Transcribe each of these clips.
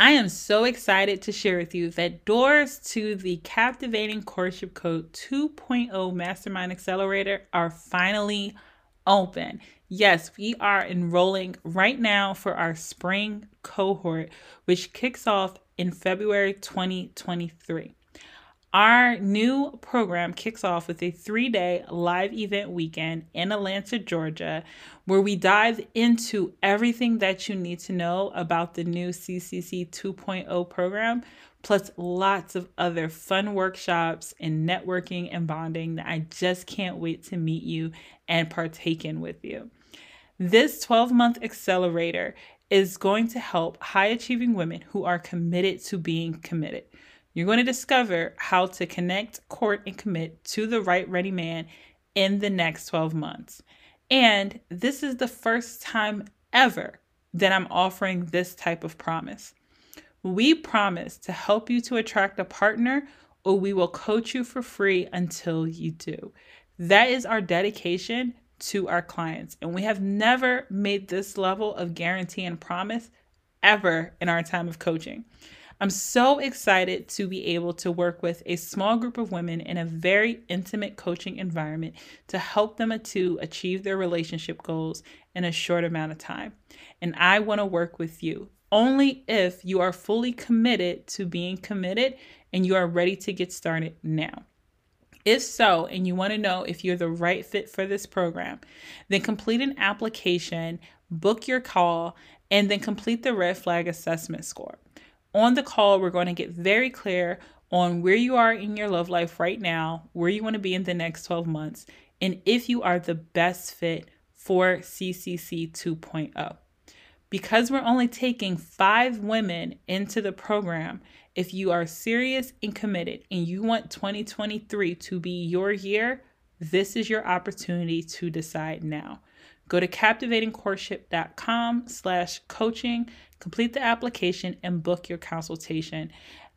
I am so excited to share with you that doors to the Captivating Courtship Code 2.0 Mastermind Accelerator are finally open. Yes, we are enrolling right now for our spring cohort, which kicks off in February 2023. Our new program kicks off with a three day live event weekend in Atlanta, Georgia, where we dive into everything that you need to know about the new CCC 2.0 program, plus lots of other fun workshops and networking and bonding that I just can't wait to meet you and partake in with you. This 12 month accelerator is going to help high achieving women who are committed to being committed. You're going to discover how to connect, court, and commit to the right ready man in the next 12 months. And this is the first time ever that I'm offering this type of promise. We promise to help you to attract a partner, or we will coach you for free until you do. That is our dedication to our clients. And we have never made this level of guarantee and promise ever in our time of coaching. I'm so excited to be able to work with a small group of women in a very intimate coaching environment to help them to achieve their relationship goals in a short amount of time. And I want to work with you only if you are fully committed to being committed and you are ready to get started now. If so, and you want to know if you're the right fit for this program, then complete an application, book your call, and then complete the red flag assessment score. On the call, we're going to get very clear on where you are in your love life right now, where you want to be in the next 12 months, and if you are the best fit for CCC 2.0. Because we're only taking five women into the program, if you are serious and committed and you want 2023 to be your year, this is your opportunity to decide now. Go to captivatingcourtship.com slash coaching, complete the application, and book your consultation.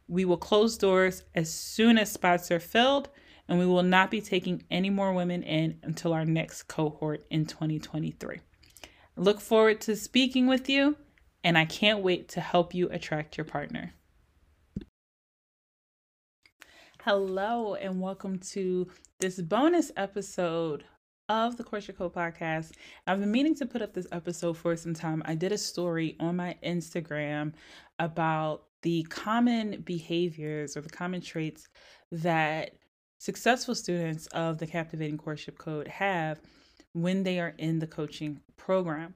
We will close doors as soon as spots are filled, and we will not be taking any more women in until our next cohort in 2023. look forward to speaking with you, and I can't wait to help you attract your partner. Hello, and welcome to this bonus episode of the Courtship Code podcast. I've been meaning to put up this episode for some time. I did a story on my Instagram about the common behaviors or the common traits that successful students of the Captivating Courtship Code have when they are in the coaching program.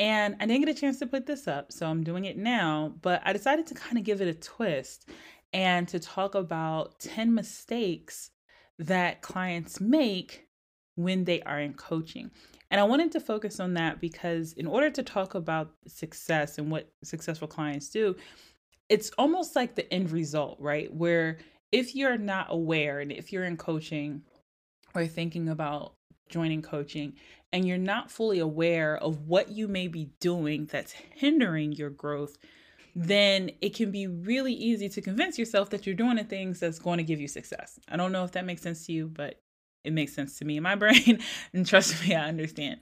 And I didn't get a chance to put this up, so I'm doing it now, but I decided to kind of give it a twist and to talk about 10 mistakes that clients make when they are in coaching. And I wanted to focus on that because, in order to talk about success and what successful clients do, it's almost like the end result, right? Where if you're not aware and if you're in coaching or thinking about joining coaching and you're not fully aware of what you may be doing that's hindering your growth, then it can be really easy to convince yourself that you're doing the things that's going to give you success. I don't know if that makes sense to you, but it makes sense to me in my brain. and trust me, I understand.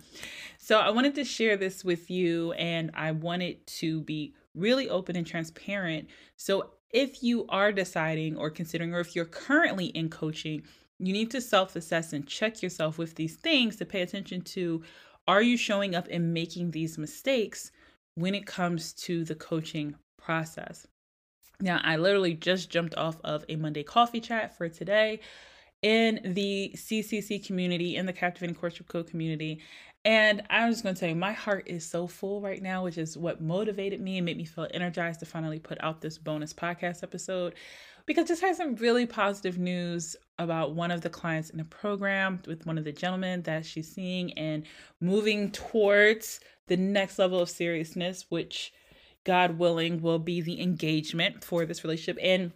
So I wanted to share this with you and I wanted to be really open and transparent. So if you are deciding or considering, or if you're currently in coaching, you need to self assess and check yourself with these things to pay attention to are you showing up and making these mistakes when it comes to the coaching process? Now, I literally just jumped off of a Monday coffee chat for today in the CCC community, in the Captivating Courtship Code community. And I was going to tell you, my heart is so full right now, which is what motivated me and made me feel energized to finally put out this bonus podcast episode because just had some really positive news about one of the clients in the program with one of the gentlemen that she's seeing and moving towards the next level of seriousness, which God willing will be the engagement for this relationship. And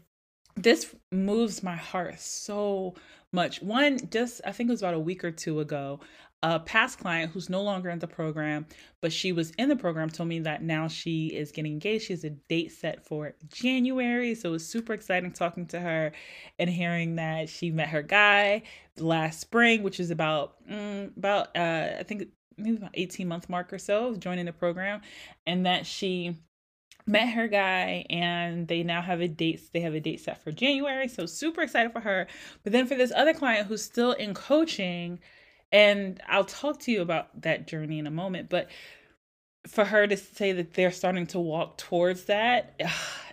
this moves my heart so much. One, just I think it was about a week or two ago, a past client who's no longer in the program, but she was in the program told me that now she is getting engaged. She has a date set for January. So it was super exciting talking to her and hearing that she met her guy last spring, which is about mm, about uh I think maybe about 18 month mark or so joining the program, and that she met her guy and they now have a date they have a date set for January so super excited for her. But then for this other client who's still in coaching and I'll talk to you about that journey in a moment but for her to say that they're starting to walk towards that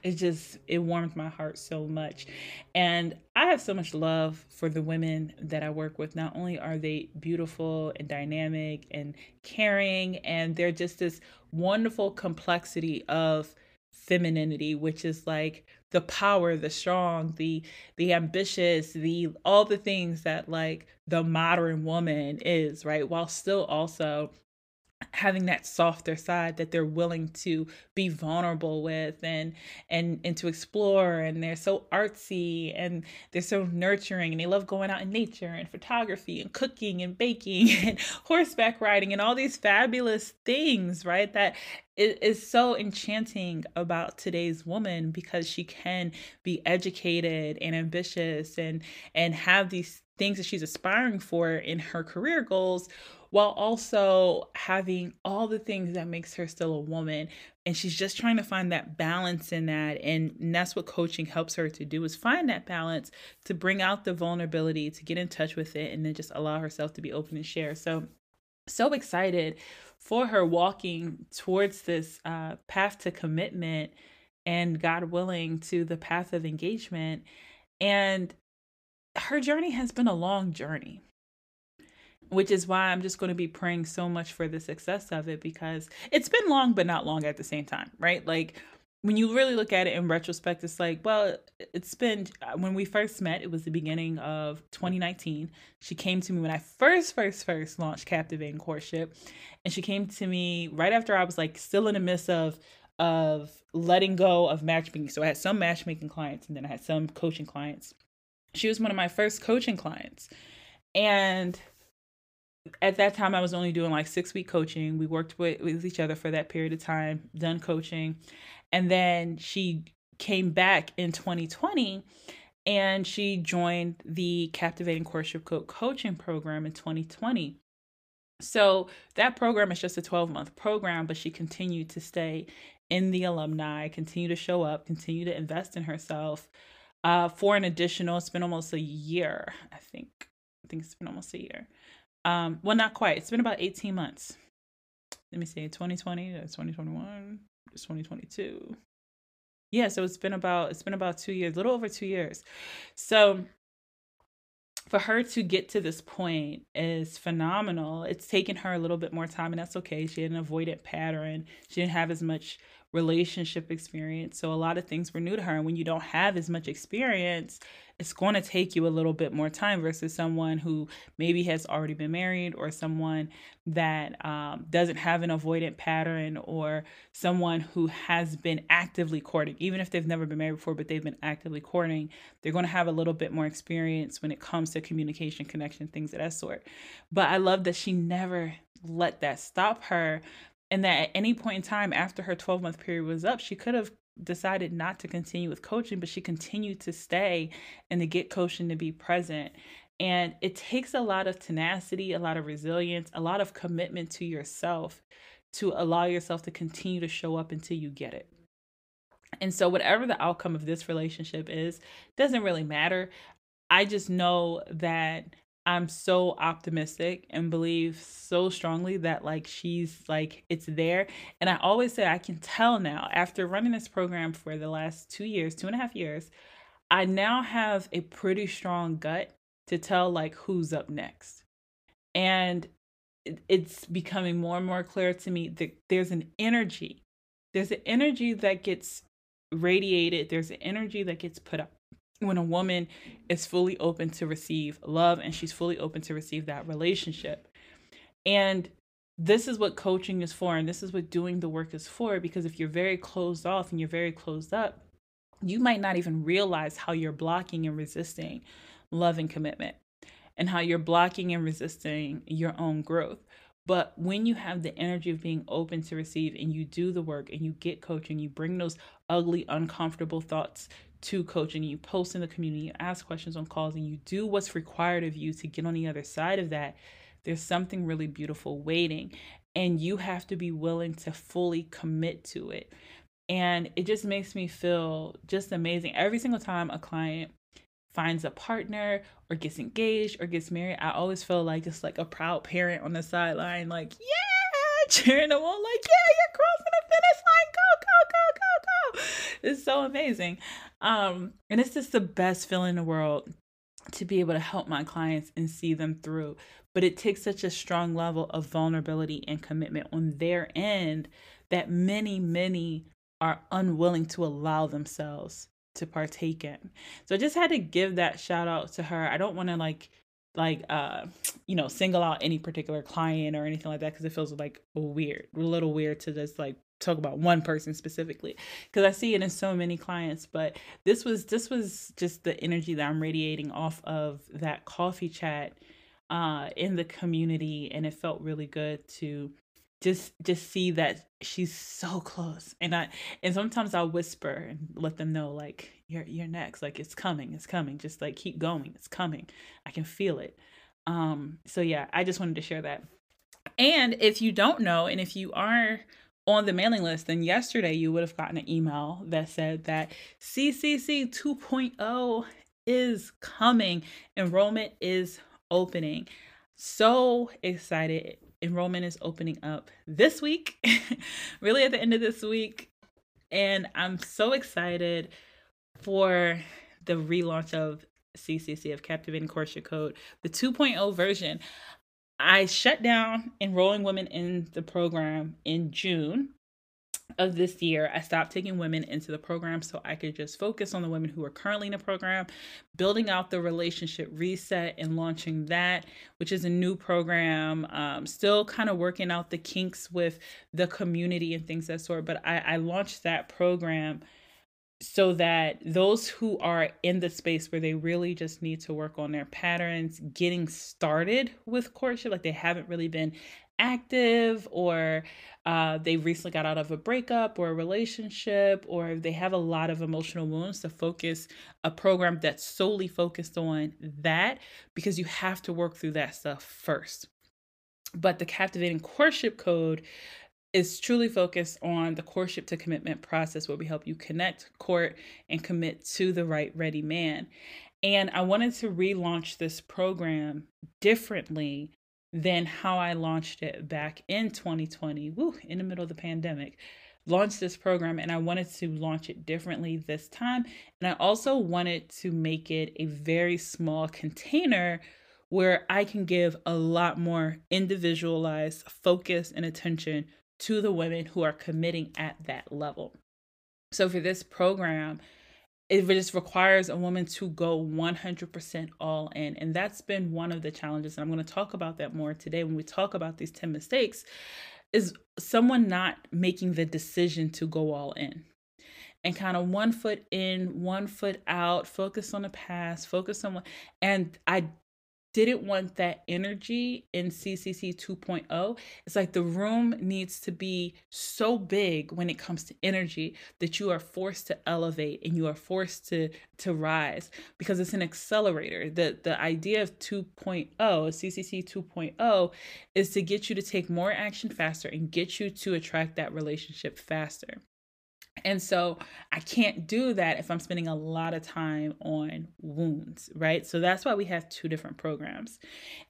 it just it warmed my heart so much. And i have so much love for the women that i work with. Not only are they beautiful and dynamic and caring and they're just this wonderful complexity of femininity which is like the power the strong the the ambitious the all the things that like the modern woman is right? While still also having that softer side that they're willing to be vulnerable with and and and to explore and they're so artsy and they're so nurturing and they love going out in nature and photography and cooking and baking and horseback riding and all these fabulous things right? That is so enchanting about today's woman because she can be educated and ambitious and and have these things that she's aspiring for in her career goals while also having all the things that makes her still a woman. And she's just trying to find that balance in that. And, that's what coaching helps her to do is find that balance to bring out the vulnerability to get in touch with it and then just allow herself to be open and share. So so excited for her walking towards this uh, path to commitment and god willing to the path of engagement. And her journey has been a long journey which is why I'm just going to be praying so much for the success of it because it's been long, but not long at the same time, right? Like when you really look at it in retrospect, it's like, well, it's been uh, when we first met, it was the beginning of 2019. She came to me when I first, first, first launched Captivating Courtship, and she came to me right after I was like still in the midst of of letting go of matchmaking. So I had some matchmaking clients, and then I had some coaching clients. She was one of my first coaching clients, and at that time I was only doing like six week coaching. We worked with, with each other for that period of time, done coaching. And then she came back in 2020 and she joined the Captivating Courtship Code coaching program in 2020. So that program is just a 12 month program, but she continued to stay in the alumni, continue to show up, continue to invest in herself uh, for an additional, it's been almost a year, I think. I think it's been almost a year. Um, well, not quite. It's been about 18 months. Let me see, 2020, that's 2021, it's 2022. Yeah, so it's been about it's been about two years, a little over two years. So for her to get to this point is phenomenal. It's taken her a little bit more time, and that's okay. She had an avoidant pattern. She didn't have as much relationship experience. So a lot of things were new to her. And when you don't have as much experience, it's going to take you a little bit more time versus someone who maybe has already been married or someone that um, doesn't have an avoidant pattern or someone who has been actively courting. Even if they've never been married before, but they've been actively courting, they're going to have a little bit more experience when it comes to communication, connection, things of that sort. But I love that she never let that stop her and that at any point in time after her 12 month period was up, she could have decided not to continue with coaching, but she continued to stay and to get coaching to be present. And it takes a lot of tenacity, a lot of resilience, a lot of commitment to yourself to allow yourself to continue to show up until you get it. And so, whatever the outcome of this relationship is, doesn't really matter. I just know that I'm so optimistic and believe so strongly that like she's like it's there. And I always say I can tell now after running this program for the last two years, two and a half years, I now have a pretty strong gut to tell like who's up next. And it's becoming more and more clear to me that there's an energy. There's an energy that gets radiated, there's an energy that gets put up when a woman is fully open to receive love and she's fully open to receive that relationship. And this is what coaching is for, and this is what doing the work is for. Because if you're very closed off and you're very closed up, you might not even realize how you're blocking and resisting love and commitment and how you're blocking and resisting your own growth. But when you have the energy of being open to receive and you do the work and you get coaching, you bring those ugly, uncomfortable thoughts to coaching, you post in the community, you ask questions on calls, and you do what's required of you to get on the other side of that, there's something really beautiful waiting. And you have to be willing to fully commit to it. And it just makes me feel just amazing. Every single time a client finds a partner or gets engaged or gets married, I always feel like just like a proud parent on the sideline, like, yeah, cheering them on, like, yeah, you're crossing the finish line. It's so amazing. Um, and it's just the best feeling in the world to be able to help my clients and see them through. But it takes such a strong level of vulnerability and commitment on their end that many, many are unwilling to allow themselves to partake in. So I just had to give that shout out to her. I don't want to like like uh you know single out any particular client or anything like that because it feels like weird a little weird to just like talk about one person specifically because i see it in so many clients but this was this was just the energy that i'm radiating off of that coffee chat uh in the community and it felt really good to just just see that she's so close. And i and sometimes i'll whisper and let them know like you're you're next. Like it's coming it's coming. Just like keep going. It's coming. I can feel it. Um so yeah i just wanted to share that. And if you don't know and if you are on the mailing list then yesterday you would have gotten an email that said that ccc 2.0 is coming enrollment is opening so excited enrollment is opening up this week, really at the end of this week. And I'm so excited for the relaunch of CCC of Captivating Courtship Code, the 2.0 version. I shut down enrolling women in the program in June of this year, I stopped taking women into the program so I could just focus on the women who are currently in the program, building out the relationship reset and launching that, which is a new program. Um, still kind of working out the kinks with the community and things that sort. But I, I launched that program so that those who are in the space where they really just need to work on their patterns, getting started with courtship, like they haven't really been active or uh, they recently got out of a breakup or a relationship or they have a lot of emotional wounds to focus a program that's solely focused on that because you have to work through that stuff first. But the captivating courtship code is truly focused on the courtship to commitment process where we help you connect court and commit to the right ready man and i wanted to relaunch this program differently than how I launched it back in 2020, woo, in the middle of the pandemic. Launched this program and I wanted to launch it differently this time. And I also wanted to make it a very small container where I can give a lot more individualized focus and attention to the women who are committing at that level. So for this program, it just requires a woman to go 100% all in. And that's been one of the challenges. And I'm going to talk about that more today when we talk about these 10 mistakes is someone not making the decision to go all in and kind of one foot in, one foot out, focus on the past, focus on what, and I didn't want that energy in CCC 2.0. It's like the room needs to be so big when it comes to energy that you are forced to elevate and you are forced to to rise because it's an accelerator. The the idea of 2.0, CCC 2.0 is to get you to take more action faster and get you to attract that relationship faster. And so I can't do that if I'm spending a lot of time on wounds, right? So that's why we have two different programs.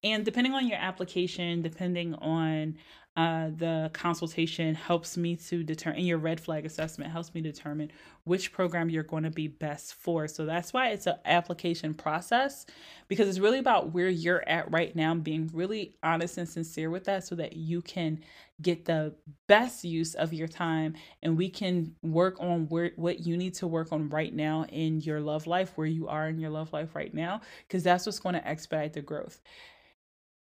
And depending on your application, depending on uh, the consultation helps me to determine and your red flag assessment helps me determine which program you're going to be best for. So that's why it's an application process because it's really about where you're at right now being really honest and sincere with that so that you can get the best use of your time and we can work on where what you need to work on right now in your love life where you are in your love life right now because that's what's going to expedite the growth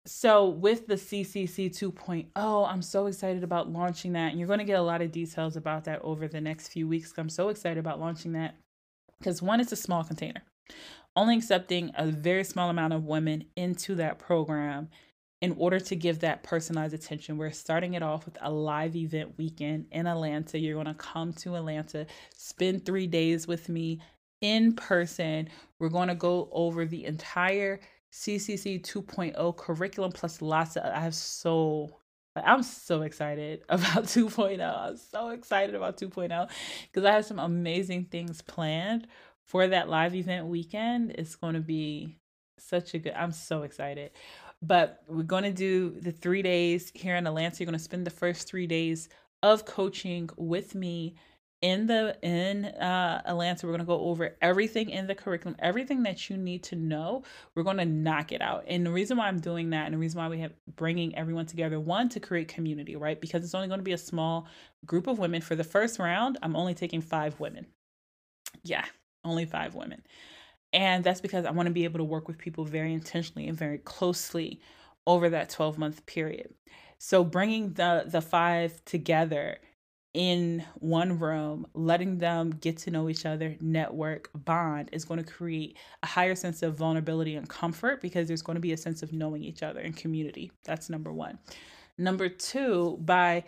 so with the CCC 2.0, I'm so excited about launching that. And you're going to get a lot of details about that over the next few weeks. I'm so excited about launching that because one, it's a small container, only accepting a very small amount of women into that program in order to give that personalized attention. We're starting it off with a live event weekend in Atlanta. You're going to come to Atlanta, spend three days with me in person. We're going to go over the entire CCC 2.0 curriculum plus lots of I have so oh. I'm so excited about 2.0. I'm so excited about 2.0 because I have some amazing things planned for that live event weekend. It's going to be such a good, I'm so excited. But we're going to do the three days here in Atlanta. You're going to spend the first three days of coaching with me in the in uh, Atlanta, we're going to go over everything in the curriculum, everything that you need to know. We're going to knock it out. And the reason why I'm doing that, and the reason why we have bringing everyone together, one to create community, right? Because it's only going to be a small group of women for the first round. I'm only taking five women. Yeah, only five women, and that's because I want to be able to work with people very intentionally and very closely over that 12 month period. So bringing the the five together in one room, letting them get to know each other, network, bond is going to create a higher sense of vulnerability and comfort because there's going to be a sense of knowing each other and community. That's number one. Number two, by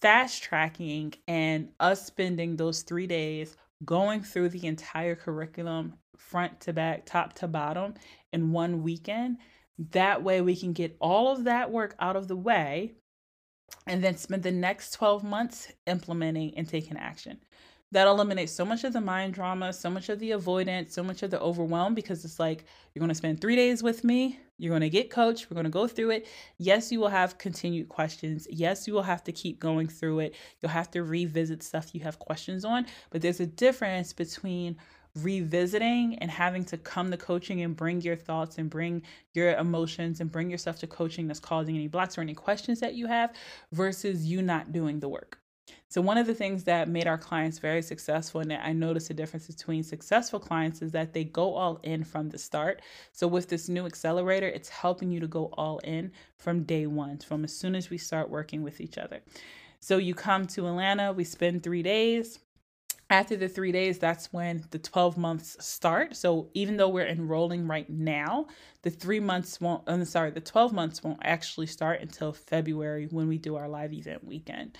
fast tracking and us spending those three days going through the entire curriculum, front to back, top to bottom, in one weekend. That way, we can get all of that work out of the way and then spend the next 12 months implementing and taking action. That eliminates so much of the mind drama, so much of the avoidance, so much of the overwhelm because it's like you're going to spend three days with me. You're going to get coached. We're going to go through it. Yes, you will have continued questions. Yes, you will have to keep going through it. You'll have to revisit stuff you have questions on. But there's a difference between revisiting and having to come to coaching and bring your thoughts and bring your emotions and bring yourself to coaching that's causing any blocks or any questions that you have versus you not doing the work. So, one of the things that made our clients very successful, and I noticed a difference between successful clients, is that they go all in from the start. So, with this new accelerator, it's helping you to go all in from day one, from as soon as we start working with each other. So, you come to Atlanta, we spend three days after the three days, that's when the 12 months start. So even though we're enrolling right now, the three months won't, I'm sorry, the 12 months won't actually start until February when we do our live event weekend.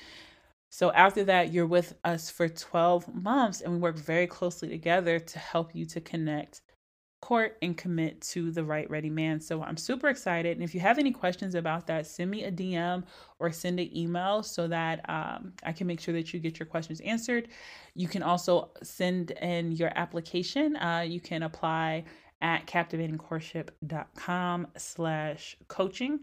So after that, you're with us for 12 months and we work very closely together to help you to connect court and commit to the right ready man. So I'm super excited. And if you have any questions about that, send me a DM or send an email so that um, I can make sure that you get your questions answered. You can also send in your application. Uh, you can apply at captivatingcourtship.com slash coaching.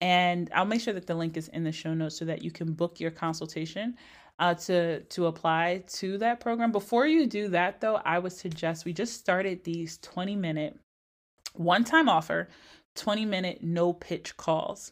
And I'll make sure that the link is in the show notes so that you can book your consultation uh, to to apply to that program. Before you do that, though, I would suggest we just started these 20 minute one time offer, 20 minute no pitch calls.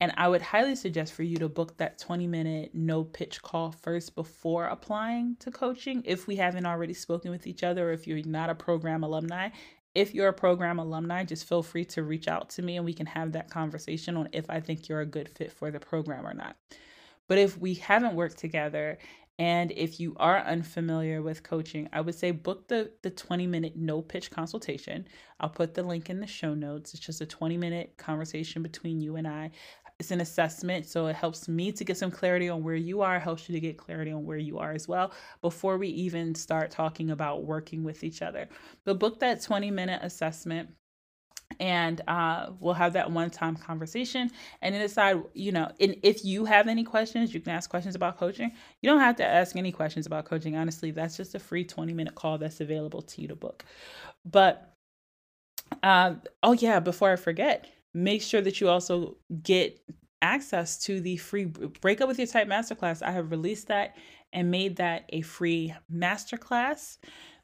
And I would highly suggest for you to book that 20 minute no pitch call first before applying to coaching if we haven't already spoken with each other, or if you're not a program alumni. If you're a program alumni, just feel free to reach out to me and we can have that conversation on if I think you're a good fit for the program or not. But if we haven't worked together and if you are unfamiliar with coaching, I would say book the the 20 minute no pitch consultation. I'll put the link in the show notes. It's just a 20 minute conversation between you and I. It's an assessment, so it helps me to get some clarity on where you are, helps you to get clarity on where you are as well before we even start talking about working with each other. But book that 20 minute assessment and uh, we'll have that one-time conversation and then decide you know and if you have any questions you can ask questions about coaching. You don't have to ask any questions about coaching honestly. That's just a free 20 minute call that's available to you to book. But uh, oh yeah before i forget make sure that you also get access to the free break up with your type masterclass i have released that and made that a free masterclass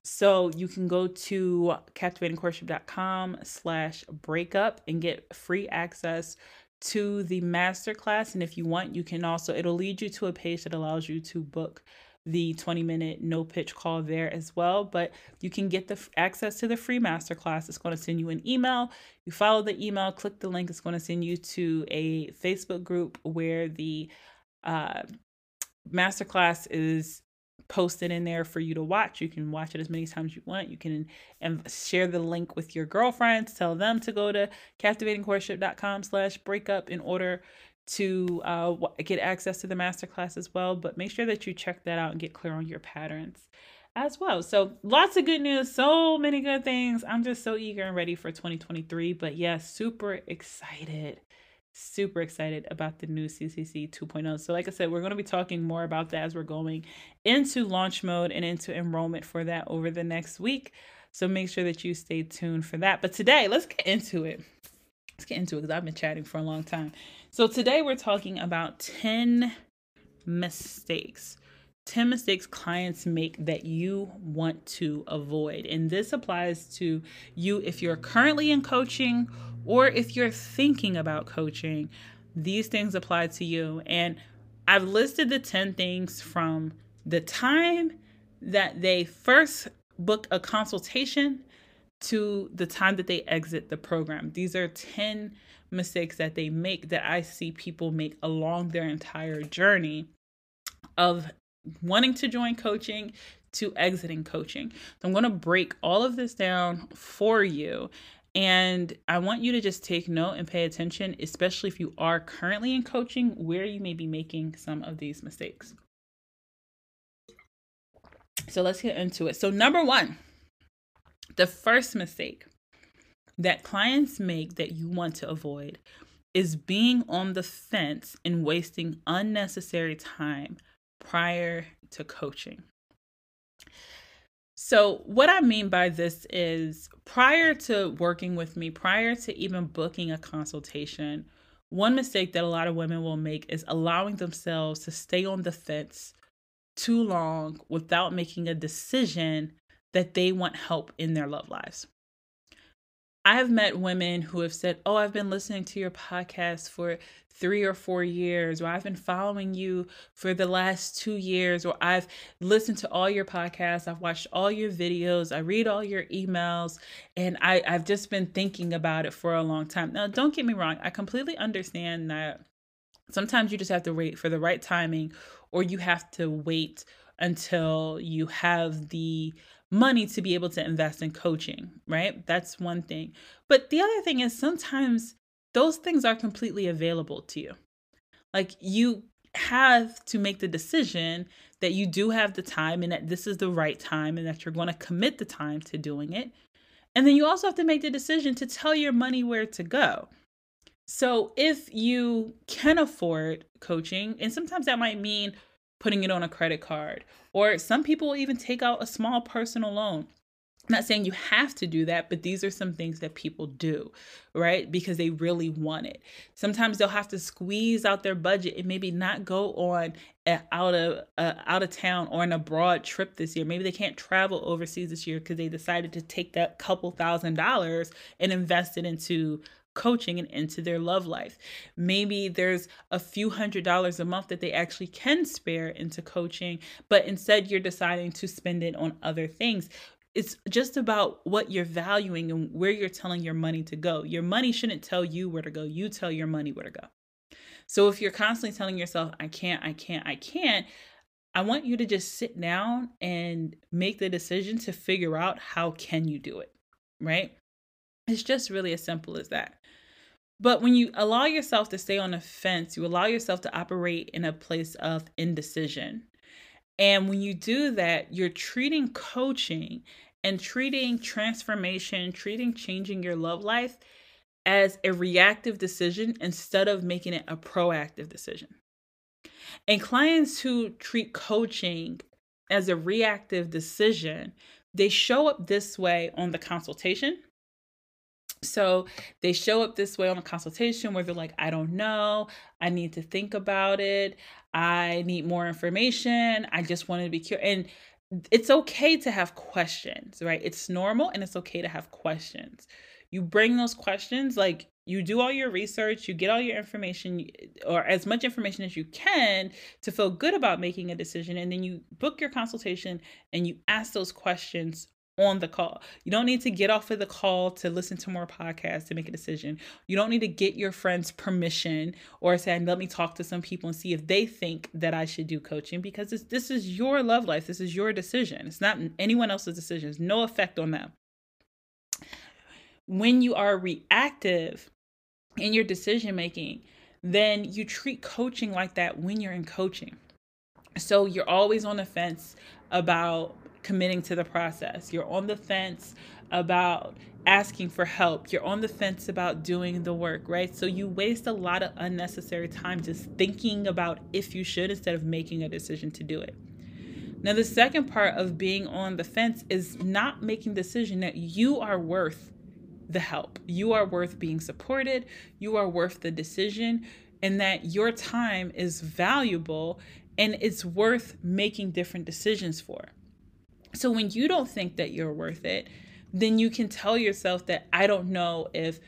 so you can go to captivatingcourtship.com slash breakup and get free access to the masterclass. And if you want, you can also, it'll lead you to a page that allows you to book the 20 minute no pitch call there as well. But you can get the access to the free masterclass. It's going to send you an email. You follow the email, click the link. It's going to send you to a Facebook group where the uh, masterclass is posted in there for you to watch. You can watch it as many times you want. You can and share the link with your girlfriends. Tell them to go to captivatingcourtship.com slash breakup in order to uh, get access to the masterclass as well. But make sure that you check that out and get clear on your patterns as well. So lots of good news, so many good things. I'm just so eager and ready for 2023. But yes, yeah, super excited super excited about the new CCC 2.0. So, like I said, we're going to be talking more about that as we're going into launch mode and into enrollment for that over the next week. So, make sure that you stay tuned for that. But today, let's get into it. Let's get into it because I've been chatting for a long time. So, today we're talking about 10 mistakes 10 mistakes clients make that you want to avoid. And this applies to you if you're currently in coaching or if you're thinking about coaching. These things apply to you. And I've listed the 10 things from the time that they first book a consultation to the time that they exit the program. These are 10 mistakes that they make that I see people make along their entire journey of wanting to join coaching to exiting coaching. So I'm going to break all of this down for you. And I want you to just take note and pay attention, especially if you are currently in coaching, where you may be making some of these mistakes. So let's get into it. So, number one, the first mistake that clients make that you want to avoid is being on the fence and wasting unnecessary time prior to coaching. So, what I mean by this is prior to working with me, prior to even booking a consultation, one mistake that a lot of women will make is allowing themselves to stay on the fence too long without making a decision that they want help in their love lives. I have met women who have said, Oh, I've been listening to your podcast for three or four years, or I've been following you for the last two years, or I've listened to all your podcasts, I've watched all your videos, I read all your emails, and I, I've just been thinking about it for a long time. Now, don't get me wrong, I completely understand that sometimes you just have to wait for the right timing, or you have to wait until you have the money to be able to invest in coaching, right? That's one thing. But the other thing is sometimes those things are completely available to you. Like you have to make the decision that you do have the time and that this is the right time and that you're going to commit the time to doing it. And then you also have to make the decision to tell your money where to go. So if you can afford coaching, and sometimes that might mean putting it on a credit card. Or some people even take out a small personal loan. I'm not saying you have to do that, but these are some things that people do, right? Because they really want it. Sometimes they'll have to squeeze out their budget and maybe not go on a, out of out of town or an abroad trip this year. Maybe they can't travel overseas this year because they decided to take that couple thousand dollars and invest it into coaching and into their love life. Maybe there's a few hundred dollars a month that they actually can spare into coaching, but instead you're deciding to spend it on other things. It's just about what you're valuing and where you're telling your money to go. Your money shouldn't tell you where to go, you tell your money where to go. So if you're constantly telling yourself, I can't, I can't, I can't, I want you to just sit down and make the decision to figure out how can you do it, right? It's just really as simple as that. But when you allow yourself to stay on the fence, you allow yourself to operate in a place of indecision. And when you do that, you're treating coaching and treating transformation, treating changing your love life as a reactive decision instead of making it a proactive decision. And clients who treat coaching as a reactive decision, they show up this way on the consultation so they show up this way on a consultation where they're like, I don't know. I need to think about it. I need more information. I just wanted to be curious. And it's okay to have questions, right? It's normal and it's okay to have questions. You bring those questions, like you do all your research, you get all your information or as much information as you can to feel good about making a decision. And then you book your consultation and you ask those questions on the call. You don't need to get off of the call to listen to more podcasts to make a decision. You don't need to get your friends' permission or say, let me talk to some people and see if they think that I should do coaching because this, this is your love life. This is your decision. It's not anyone else's decision. No effect on them. When you are reactive in your decision making, then you treat coaching like that when you're in coaching. So you're always on the fence about committing to the process. You're on the fence about asking for help. You're on the fence about doing the work, right? So you waste a lot of unnecessary time just thinking about if you should instead of making a decision to do it. Now, the second part of being on the fence is not making decision that you are worth the help. You are worth being supported. You are worth the decision and that your time is valuable and it's worth making different decisions for. So when you don't think that you're worth it, then you can tell yourself that I don't know if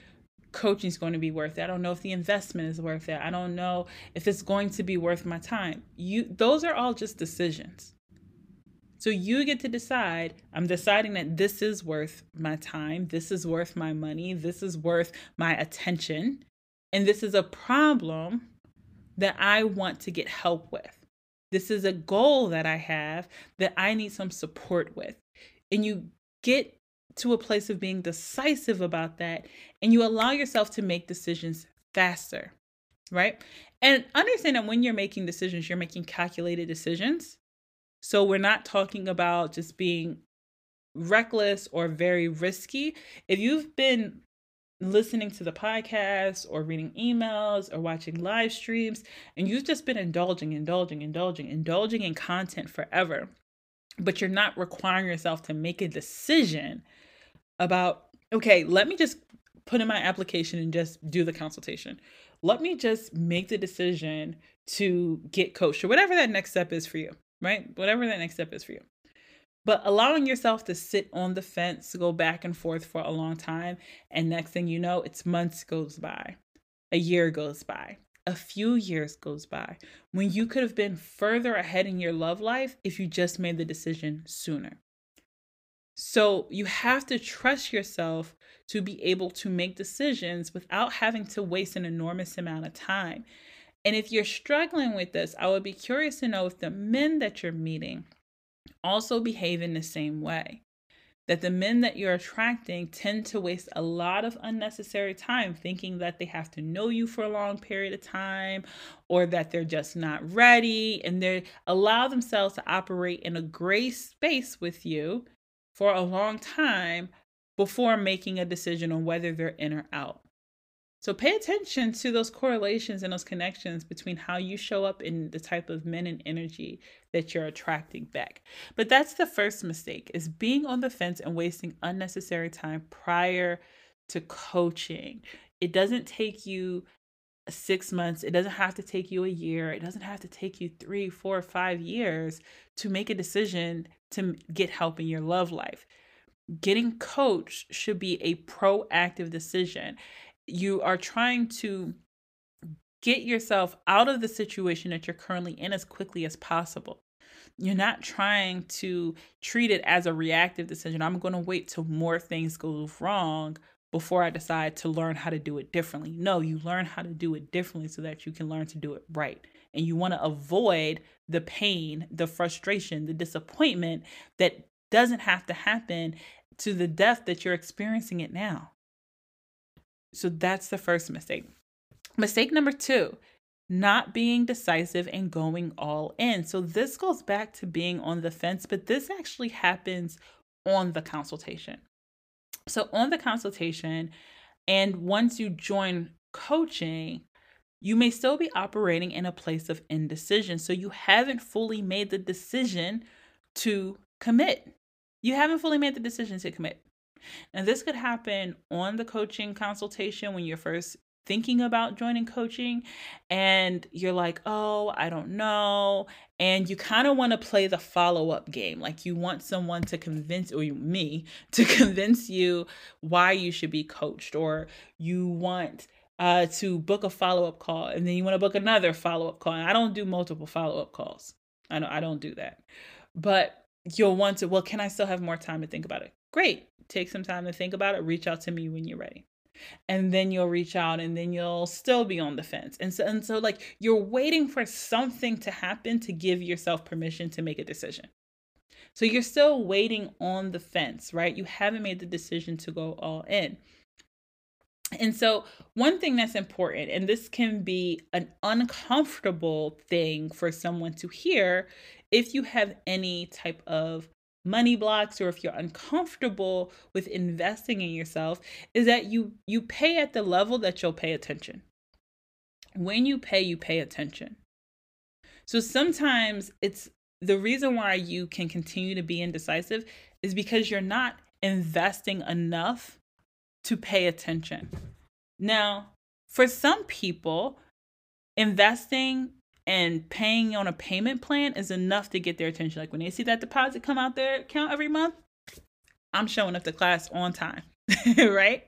coaching is going to be worth it. I don't know if the investment is worth it. I don't know if it's going to be worth my time. You those are all just decisions. So you get to decide, I'm deciding that this is worth my time, this is worth my money, this is worth my attention, and this is a problem that I want to get help with. This is a goal that I have that I need some support with. And you get to a place of being decisive about that and you allow yourself to make decisions faster, right? And understand that when you're making decisions, you're making calculated decisions. So we're not talking about just being reckless or very risky. If you've been listening to the podcast or reading emails or watching live streams and you've just been indulging, indulging, indulging, indulging in content forever, but you're not requiring yourself to make a decision about, okay, let me just put in my application and just do the consultation. Let me just make the decision to get coached or whatever that next step is for you, right? Whatever that next step is for you. But allowing yourself to sit on the fence, go back and forth for a long time, and next thing you know, it's months goes by, a year goes by, a few years goes by, when you could have been further ahead in your love life if you just made the decision sooner. So you have to trust yourself to be able to make decisions without having to waste an enormous amount of time. And if you're struggling with this, I would be curious to know if the men that you're meeting also behave in the same way. That the men that you're attracting tend to waste a lot of unnecessary time thinking that they have to know you for a long period of time or that they're just not ready and they allow themselves to operate in a gray space with you for a long time before making a decision on whether they're in or out. So pay attention to those correlations and those connections between how you show up in the type of men and energy that you're attracting back. But that's the first mistake is being on the fence and wasting unnecessary time prior to coaching. It doesn't take you six months. It doesn't have to take you a year. It doesn't have to take you three, four, five years to make a decision to get help in your love life. Getting coached should be a proactive decision you are trying to get yourself out of the situation that you're currently in as quickly as possible. You're not trying to treat it as a reactive decision. I'm going to wait till more things go wrong before I decide to learn how to do it differently. No, you learn how to do it differently so that you can learn to do it right. And you want to avoid the pain, the frustration, the disappointment that doesn't have to happen to the depth that you're experiencing it now. So that's the first mistake. Mistake number two, not being decisive and going all in. So this goes back to being on the fence, but this actually happens on the consultation. So on the consultation, and once you join coaching, you may still be operating in a place of indecision. So you haven't fully made the decision to commit. You haven't fully made the decision to commit. And this could happen on the coaching consultation when you're first thinking about joining coaching and you're like, oh, I don't know. And you kind of want to play the follow up game. Like you want someone to convince, or me, to convince you why you should be coached, or you want uh, to book a follow up call and then you want to book another follow up call. And I don't do multiple follow up calls. I don't, I don't do that. But you'll want to, well, can I still have more time to think about it? Great take some time to think about it, reach out to me when you're ready. And then you'll reach out and then you'll still be on the fence. And so and so like you're waiting for something to happen to give yourself permission to make a decision. So you're still waiting on the fence, right? You haven't made the decision to go all in. And so, one thing that's important, and this can be an uncomfortable thing for someone to hear if you have any type of money blocks or if you're uncomfortable with investing in yourself is that you you pay at the level that you'll pay attention. When you pay, you pay attention. So sometimes it's the reason why you can continue to be indecisive is because you're not investing enough to pay attention. Now, for some people, investing and paying on a payment plan is enough to get their attention. Like when they see that deposit come out their account every month, I'm showing up to class on time, right?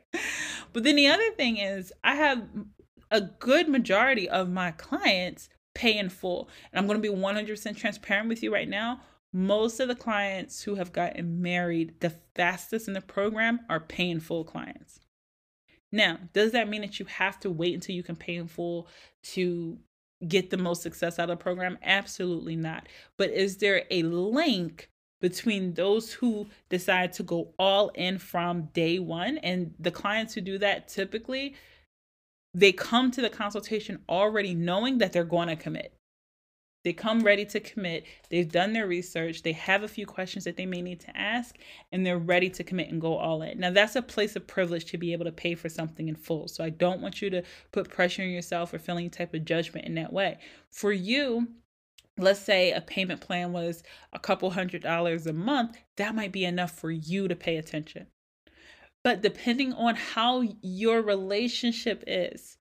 But then the other thing is, I have a good majority of my clients pay in full. And I'm going to be 100% transparent with you right now. Most of the clients who have gotten married the fastest in the program are paying full clients. Now, does that mean that you have to wait until you can pay in full to get the most success out of the program? Absolutely not. But is there a link between those who decide to go all in from day one and the clients who do that typically they come to the consultation already knowing that they're going to commit they come ready to commit. They've done their research. They have a few questions that they may need to ask, and they're ready to commit and go all in. Now, that's a place of privilege to be able to pay for something in full. So, I don't want you to put pressure on yourself or feel any type of judgment in that way. For you, let's say a payment plan was a couple hundred dollars a month, that might be enough for you to pay attention. But depending on how your relationship is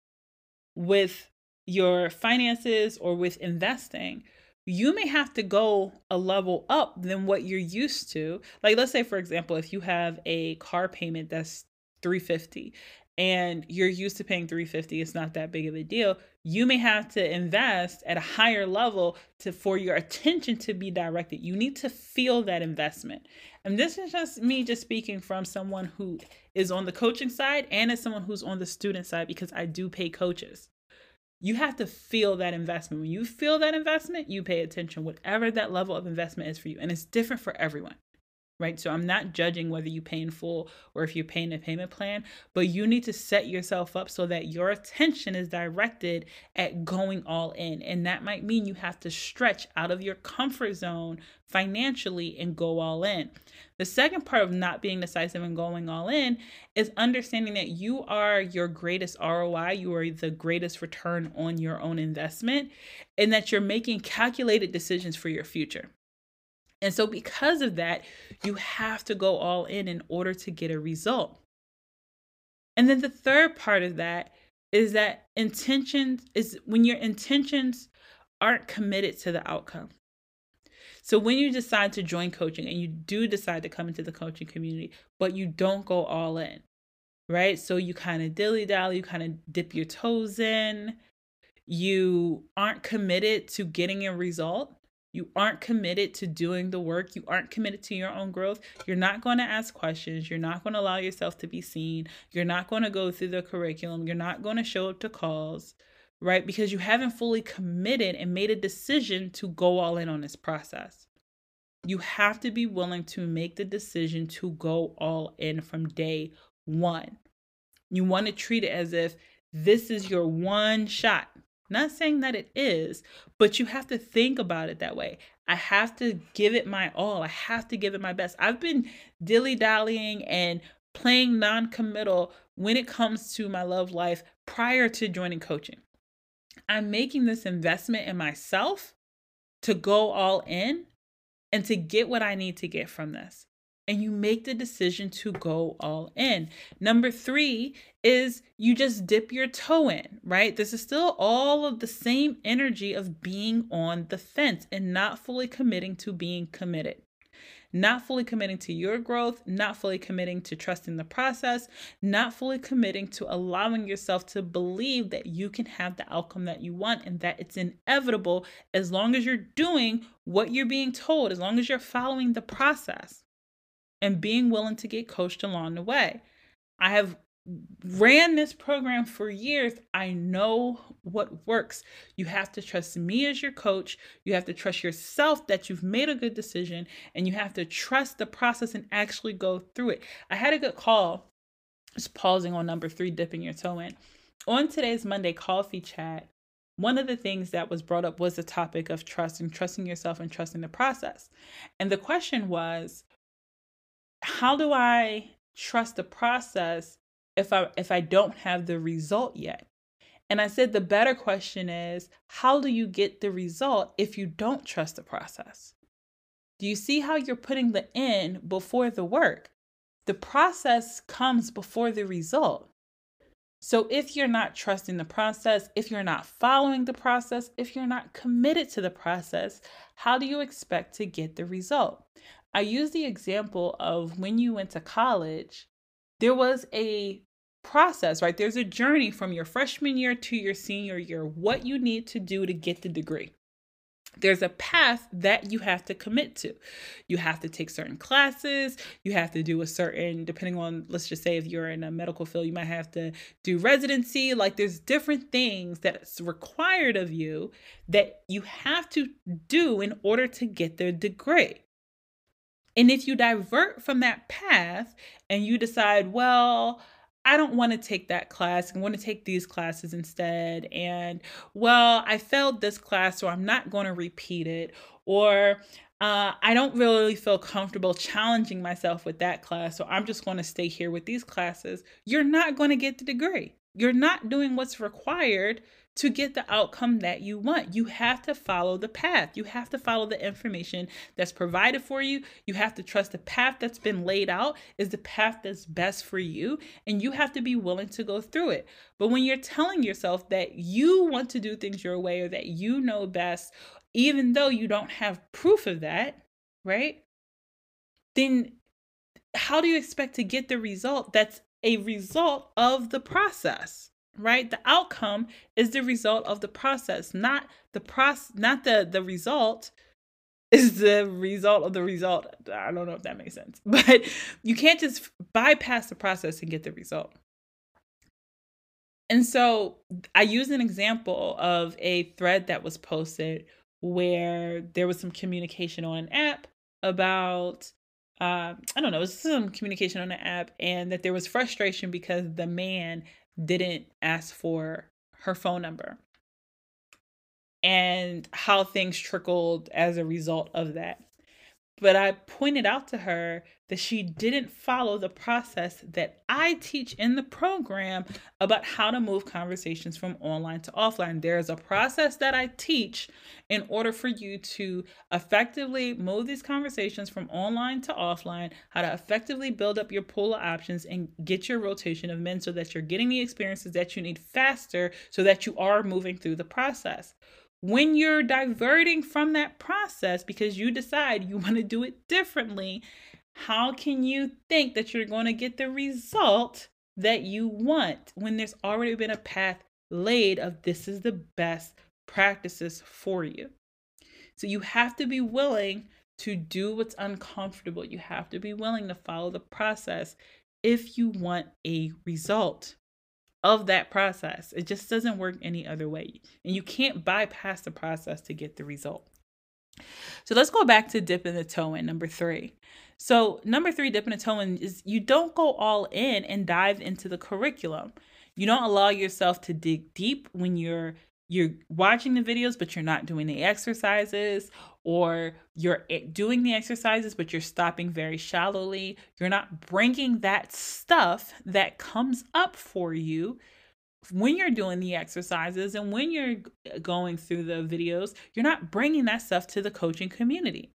with your finances or with investing, you may have to go a level up than what you're used to. Like let's say for example, if you have a car payment that's 350 and you're used to paying 350 it's not that big of a deal you may have to invest at a higher level to for your attention to be directed. You need to feel that investment. And this is just me just speaking from someone who is on the coaching side and as someone who's on the student side because i do pay coaches you have to feel that investment. When you feel that investment, you pay attention, whatever that level of investment is for you. And it's different for everyone right? So I'm not judging whether you pay in full or if you're paying a payment plan, but you need to set yourself up so that your attention is directed at going all in. And that might mean you have to stretch out of your comfort zone financially and go all in. The second part of not being decisive and going all in is understanding that you are your greatest ROI, you are the greatest return on your own investment, and that you're making calculated decisions for your future. And so, because of that, you have to go all in in order to get a result. And then the third part of that is that intentions is when your intentions aren't committed to the outcome. So when you decide to join coaching and you do decide to come into the coaching community, but you don't go all in, right? So you kind of dilly dally, you kind of dip your toes in, you aren't committed to getting a result you aren't committed to doing the work, you aren't committed to your own growth, you're not going to ask questions, you're not going to allow yourself to be seen, you're not going to go through the curriculum, you're not going to show up to calls, right? Because you haven't fully committed and made a decision to go all in on this process. You have to be willing to make the decision to go all in from day one. You want to treat it as if this is your one shot. Not saying that it is, but you have to think about it that way. I have to give it my all. I have to give it my best. I've been dilly dallying and playing non committal when it comes to my love life prior to joining coaching. I'm making this investment in myself to go all in and to get what I need to get from this and you make the decision to go all in. Number three is you just dip your toe in, right? This is still all of the same energy of being on the fence and not fully committing to being committed. Not fully committing to your growth, not fully committing to trusting the process, not fully committing to allowing yourself to believe that you can have the outcome that you want and that it's inevitable as long as you're doing what you're being told, as long as you're following the process and being willing to get coached along the way. I have ran this program for years. I know what works. You have to trust me as your coach. You have to trust yourself that you've made a good decision and you have to trust the process and actually go through it. I had a good call, just pausing on number three, dipping your toe in. On today's Monday coffee chat, one of the things that was brought up was the topic of trust and trusting yourself and trusting the process. And the question was, how do I trust the process if I if I don't have the result yet? And I said the better question is how do you get the result if you don't trust the process? Do you see how you're putting the in before the work? The process comes before the result. So if you're not trusting the process, if you're not following the process, if you're not committed to the process, how do you expect to get the result? I use the example of when you went to college, there was a process, right? There's a journey from your freshman year to your senior year, what you need to do to get the degree there's a path that you have to commit to. You have to take certain classes, you have to do a certain, depending on, let's just say if you're in a medical field, you might have to do residency. Like there's different things that's required of you that you have to do in order to get the degree. And if you divert from that path and you decide, well, I don't want to take that class. I want to take these classes instead. And well, I failed this class, so I'm not going to repeat it. Or uh, I don't really feel comfortable challenging myself with that class, so I'm just going to stay here with these classes. You're not going to get the degree. You're not doing what's required to get the outcome that you want. You have to follow the path. You have to follow the information that's provided for you. You have to trust the path that's been laid out is the path that's best for you, and you have to be willing to go through it. But when you're telling yourself that you want to do things your way or that you know best, even though you don't have proof of that, right? Then how do you expect to get the result that's a result of the process? Right? The outcome is the result of the process not the process not the the result is the result of the result. I don't know if that makes sense but you can't just bypass the process and get the result. And so i use an example of a thread that was posted where there was some communication on an app about uh, I don't know, it was some communication on the app, and that there was frustration because the man didn't ask for her phone number and how things trickled as a result of that. But I pointed out to her that she didn't follow the process that I teach in the program about how to move conversations from online to offline. There's a process that I teach in order for you to effectively move these conversations from online to offline, how to effectively build up your pool of options and get your rotation of men so that you're getting the experiences that you need faster so that you are moving through the process when you're diverting from that process because you decide you want to do it differently, how can you think that you're going to get the result that you want when there's already been a path laid of this is the best practices for you? So you have to be willing to do what's uncomfortable. You have to be willing to follow the process if you want a result of that process. It just doesn't work any other way. And you can't bypass the process to get the result. So let's go back to dipping the toe in, number three. So, number three, dipping the toe in is you don't go all in and dive into the curriculum. You don't allow yourself to dig deep when you're you're watching the videos but you're not doing the exercises or you're doing the exercises but you're stopping very shallowly you're not bringing that stuff that comes up for you when you're doing the exercises and when you're uh, going through the videos you're not bringing that stuff to the coaching community.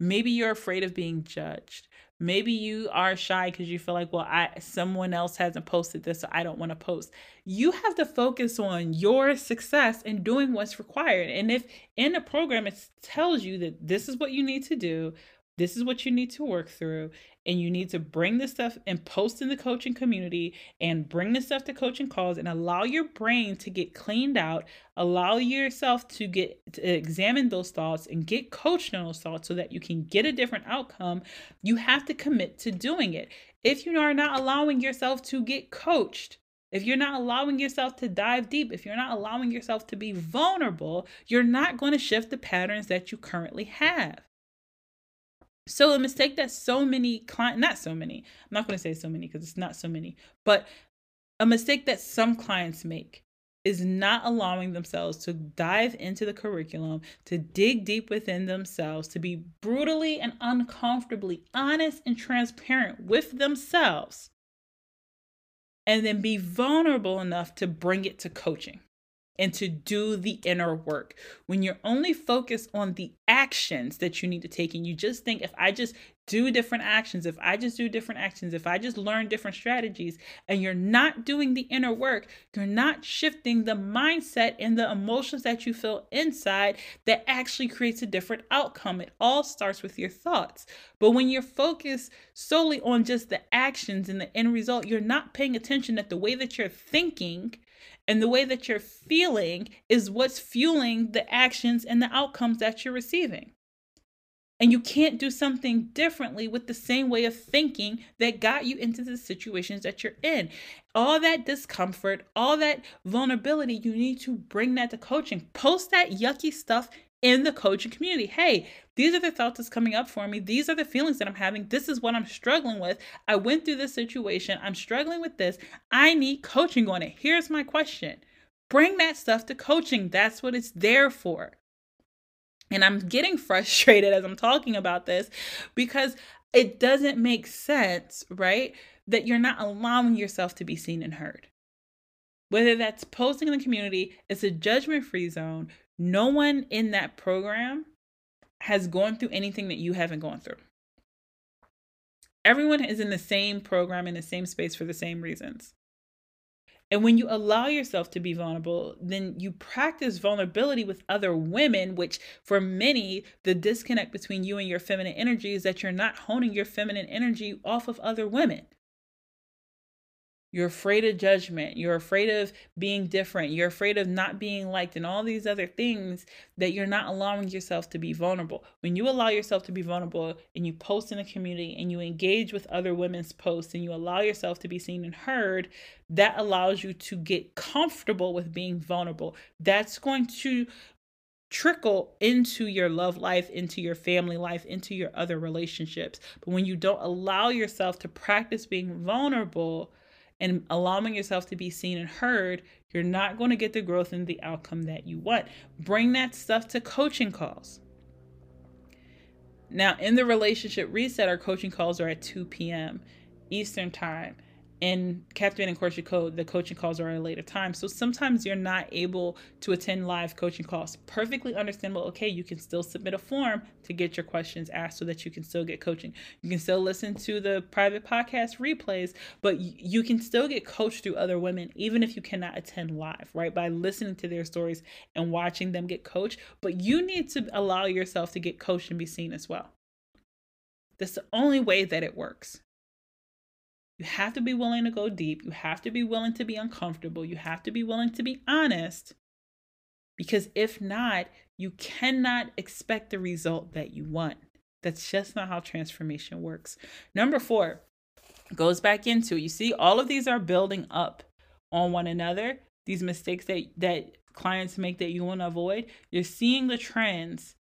Maybe you're afraid of being judged maybe you are shy because you feel like well i someone else hasn't posted this so i don't want to post. You have to focus on your success and doing what's required. And if in a program it tells you that this is what you need to do this is what you need to work through and you need to bring this stuff and post in the coaching community and bring this stuff to coaching calls and allow your brain to get cleaned out allow yourself to get to examine those thoughts and get coached on those thoughts so that you can get a different outcome you have to commit to doing it if you are not allowing yourself to get coached if you're not allowing yourself to dive deep, if you're not allowing yourself to be vulnerable, you're not going to shift the patterns that you currently have. So a mistake that so many clients, not so many, I'm not going to say so many because it's not so many, but a mistake that some clients make is not allowing themselves to dive into the curriculum, to dig deep within themselves, to be brutally and uncomfortably honest and transparent with themselves, and then be vulnerable enough to bring it to coaching and to do the inner work. When you're only focused on the actions that you need to take, and you just think, if I just do different actions, if I just do different actions, if I just learn different strategies, and you're not doing the inner work, you're not shifting the mindset and the emotions that you feel inside that actually creates a different outcome. It all starts with your thoughts. But when you're focused solely on just the actions and the end result, you're not paying attention that the way that you're thinking and the way that you're feeling is what's fueling the actions and the outcomes that you're receiving. And you can't do something differently with the same way of thinking that got you into the situations that you're in. All that discomfort, all that vulnerability, you need to bring that to coaching. Post that yucky stuff in the coaching community. Hey, these are the thoughts that's coming up for me. These are the feelings that I'm having. This is what I'm struggling with. I went through this situation. I'm struggling with this. I need coaching on it. Here's my question bring that stuff to coaching. That's what it's there for. And I'm getting frustrated as I'm talking about this because it doesn't make sense, right? That you're not allowing yourself to be seen and heard. Whether that's posting in the community, it's a judgment free zone. No one in that program has gone through anything that you haven't gone through. Everyone is in the same program, in the same space for the same reasons. And when you allow yourself to be vulnerable, then you practice vulnerability with other women, which for many, the disconnect between you and your feminine energy is that you're not honing your feminine energy off of other women. You're afraid of judgment. You're afraid of being different. You're afraid of not being liked and all these other things that you're not allowing yourself to be vulnerable. When you allow yourself to be vulnerable and you post in the community and you engage with other women's posts and you allow yourself to be seen and heard, that allows you to get comfortable with being vulnerable. That's going to trickle into your love life, into your family life, into your other relationships. But when you don't allow yourself to practice being vulnerable, and allowing yourself to be seen and heard, you're not going to get the growth and the outcome that you want. Bring that stuff to coaching calls. Now, in the relationship reset, our coaching calls are at 2 p.m. Eastern Time in Captivating Courtship Code, the coaching calls are at a later time. So sometimes you're not able to attend live coaching calls. Perfectly understandable. Okay, you can still submit a form to get your questions asked so that you can still get coaching. You can still listen to the private podcast replays, but you can still get coached through other women, even if you cannot attend live, right? By listening to their stories and watching them get coached. But you need to allow yourself to get coached and be seen as well. That's the only way that it works. You have to be willing to go deep. You have to be willing to be uncomfortable. You have to be willing to be honest. Because if not, you cannot expect the result that you want. That's just not how transformation works. Number four goes back into you see, all of these are building up on one another. These mistakes that, that clients make that you want to avoid, you're seeing the trends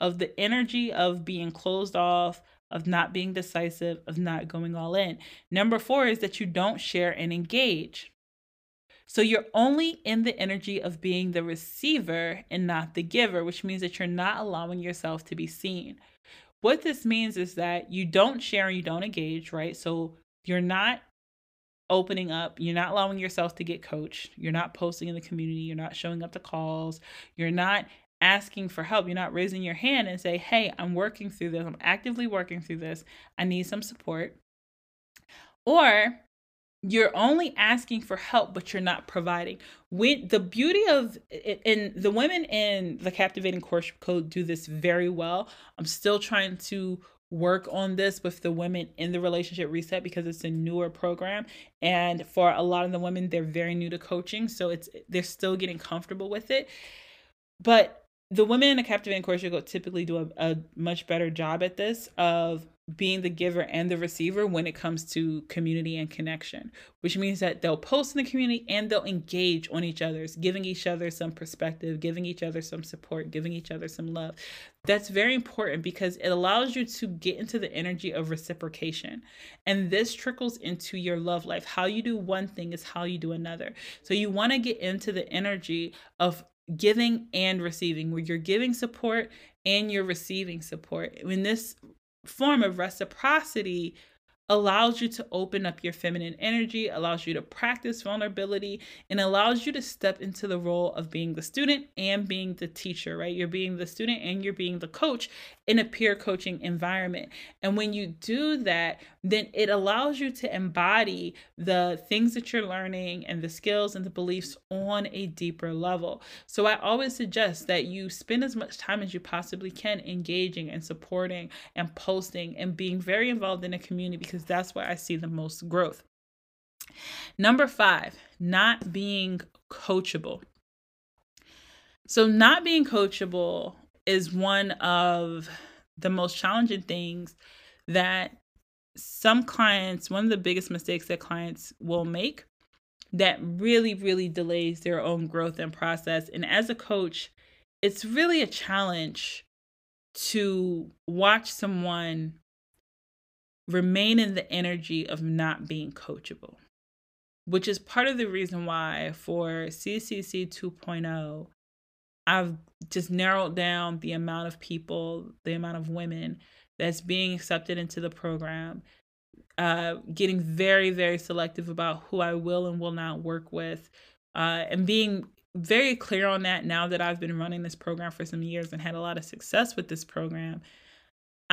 of the energy of being closed off, of not being decisive, of not going all in. Number four is that you don't share and engage. So you're only in the energy of being the receiver and not the giver, which means that you're not allowing yourself to be seen. What this means is that you don't share and you don't engage, right? So you're not opening up, you're not allowing yourself to get coached, you're not posting in the community, you're not showing up to calls, you're not asking for help. You're not raising your hand and say, "Hey, I'm working through this. I'm actively working through this. I need some support." Or you're only asking for help but you're not providing when the beauty of and the women in the Captivating Courtship Code do this very well i'm still trying to work on this with the women in the relationship reset because it's a newer program and for a lot of the women they're very new to coaching so it's they're still getting comfortable with it but the women in a Captivating Courtship Code typically do a, a much better job at this of being the giver and the receiver when it comes to community and connection, which means that they'll post in the community and they'll engage on each other's, giving each other some perspective, giving each other some support, giving each other some love. That's very important because it allows you to get into the energy of reciprocation. And this trickles into your love life. How you do one thing is how you do another. So you want to get into the energy of giving and receiving, where you're giving support and you're receiving support. In this form of reciprocity, allows you to open up your feminine energy, allows you to practice vulnerability, and allows you to step into the role of being the student and being the teacher, right? You're being the student and you're being the coach in a peer coaching environment. And when you do that, then it allows you to embody the things that you're learning and the skills and the beliefs on a deeper level. So I always suggest that you spend as much time as you possibly can engaging and supporting and posting and being very involved in a community because that's where I see the most growth. Number five, not being coachable. So, not being coachable is one of the most challenging things that some clients, one of the biggest mistakes that clients will make that really, really delays their own growth and process. And as a coach, it's really a challenge to watch someone remain in the energy of not being coachable, which is part of the reason why for CCC 2.0, I've just narrowed down the amount of people, the amount of women that's being accepted into the program, uh, getting very, very selective about who I will and will not work with, uh, and being very clear on that now that I've been running this program for some years and had a lot of success with this program.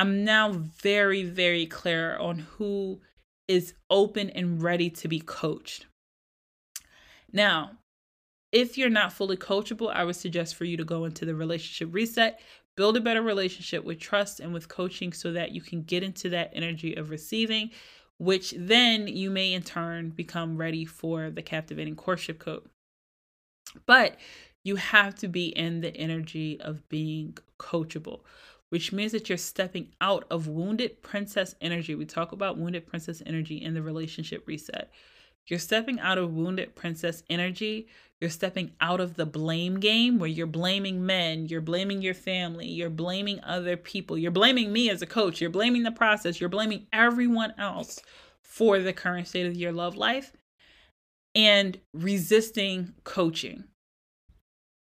I'm now very, very clear on who is open and ready to be coached. Now, if you're not fully coachable, I would suggest for you to go into the relationship reset, build a better relationship with trust and with coaching so that you can get into that energy of receiving, which then you may in turn become ready for the captivating courtship code. But you have to be in the energy of being coachable, which means that you're stepping out of wounded princess energy. We talk about wounded princess energy in the relationship reset. You're stepping out of wounded princess energy. You're stepping out of the blame game where you're blaming men, you're blaming your family, you're blaming other people, you're blaming me as a coach, you're blaming the process, you're blaming everyone else for the current state of your love life and resisting coaching.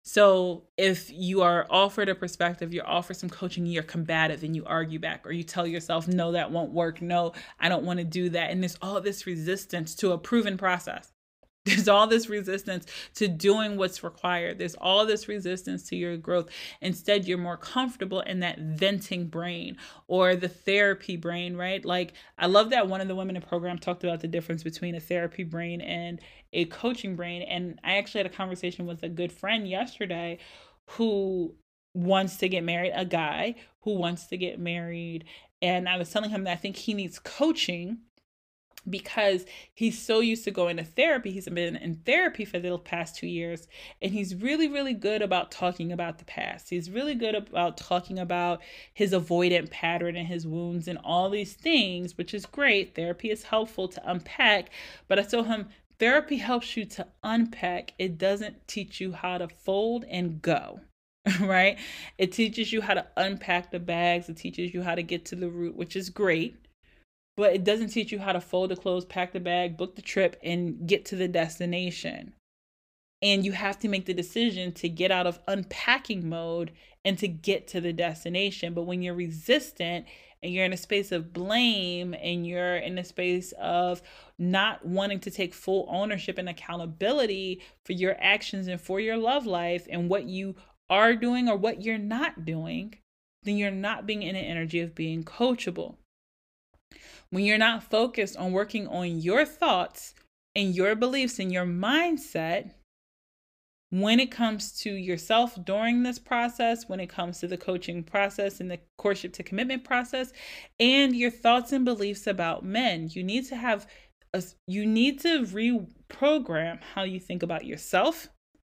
So if you are offered a perspective, you're offered some coaching, you're combative and you argue back, or you tell yourself, no, that won't work. No, I don't want to do that. And there's all this resistance to a proven process. There's all this resistance to doing what's required. There's all this resistance to your growth. Instead, you're more comfortable in that venting brain or the therapy brain, right? Like, I love that one of the women in the program talked about the difference between a therapy brain and a coaching brain. And I actually had a conversation with a good friend yesterday who wants to get married, a guy who wants to get married. And I was telling him that I think he needs coaching because he's so used to going to therapy. He's been in therapy for the past two years, and he's really, really good about talking about the past. He's really good about talking about his avoidant pattern and his wounds and all these things, which is great. Therapy is helpful to unpack, but I told him therapy helps you to unpack, it doesn't teach you how to fold and go. right? It teaches you how to unpack the bags, it teaches you how to get to the root, which is great but it doesn't teach you how to fold the clothes, pack the bag, book the trip, and get to the destination. And you have to make the decision to get out of unpacking mode and to get to the destination. But when you're resistant and you're in a space of blame and you're in a space of not wanting to take full ownership and accountability for your actions and for your love life and what you are doing or what you're not doing, then you're not being in an energy of being coachable when you're not focused on working on your thoughts and your beliefs and your mindset, when it comes to yourself during this process, when it comes to the coaching process and the courtship to commitment process, and your thoughts and beliefs about men, you need to have a, you need to reprogram how you think about yourself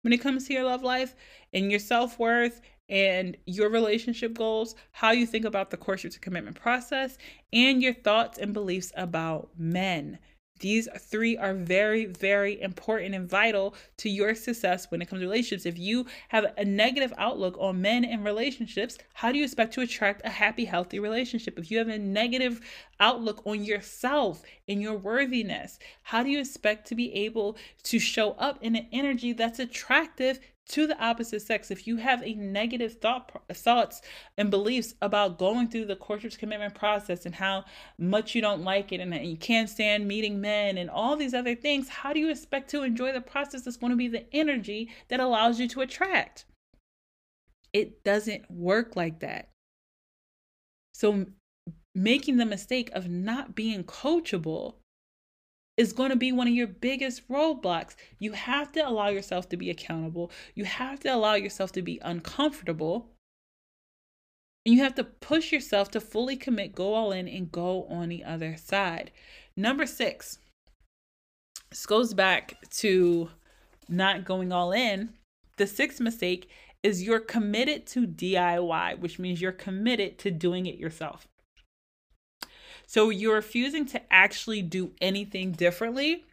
when it comes to your love life and your self worth and your relationship goals, how you think about the courtship to commitment process, and your thoughts and beliefs about men. These three are very, very important and vital to your success when it comes to relationships. If you have a negative outlook on men and relationships, how do you expect to attract a happy, healthy relationship? If you have a negative outlook on yourself and your worthiness, how do you expect to be able to show up in an energy that's attractive to the opposite sex if you have a negative thought thoughts and beliefs about going through the courtship commitment process and how much you don't like it and you can't stand meeting men and all these other things how do you expect to enjoy the process that's going to be the energy that allows you to attract? It doesn't work like that. So making the mistake of not being coachable is going to be one of your biggest roadblocks. You have to allow yourself to be accountable. You have to allow yourself to be uncomfortable. And you have to push yourself to fully commit, go all in, and go on the other side. Number six, this goes back to not going all in. The sixth mistake is you're committed to DIY, which means you're committed to doing it yourself. So you're refusing to actually do anything differently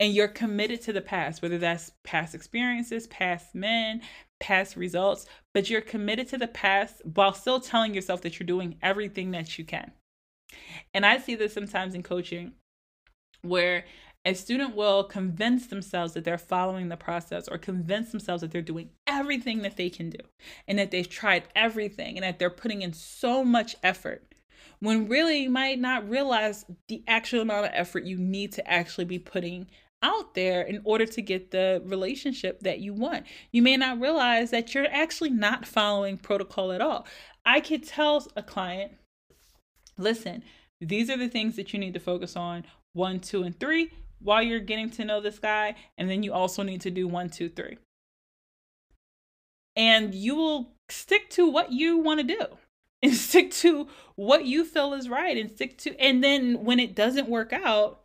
and you're committed to the past, whether that's past experiences, past men, past results, but you're committed to the past while still telling yourself that you're doing everything that you can. And I see this sometimes in coaching where a student will convince themselves that they're following the process or convince themselves that they're doing everything that they can do and that they've tried everything and that they're putting in so much effort when really you might not realize the actual amount of effort you need to actually be putting out there in order to get the relationship that you want. You may not realize that you're actually not following protocol at all. I could tell a client, listen, these are the things that you need to focus on one, two, and three while you're getting to know this guy. And then you also need to do one, two, three. And you will stick to what you want to do and stick to what you feel is right and stick to and then when it doesn't work out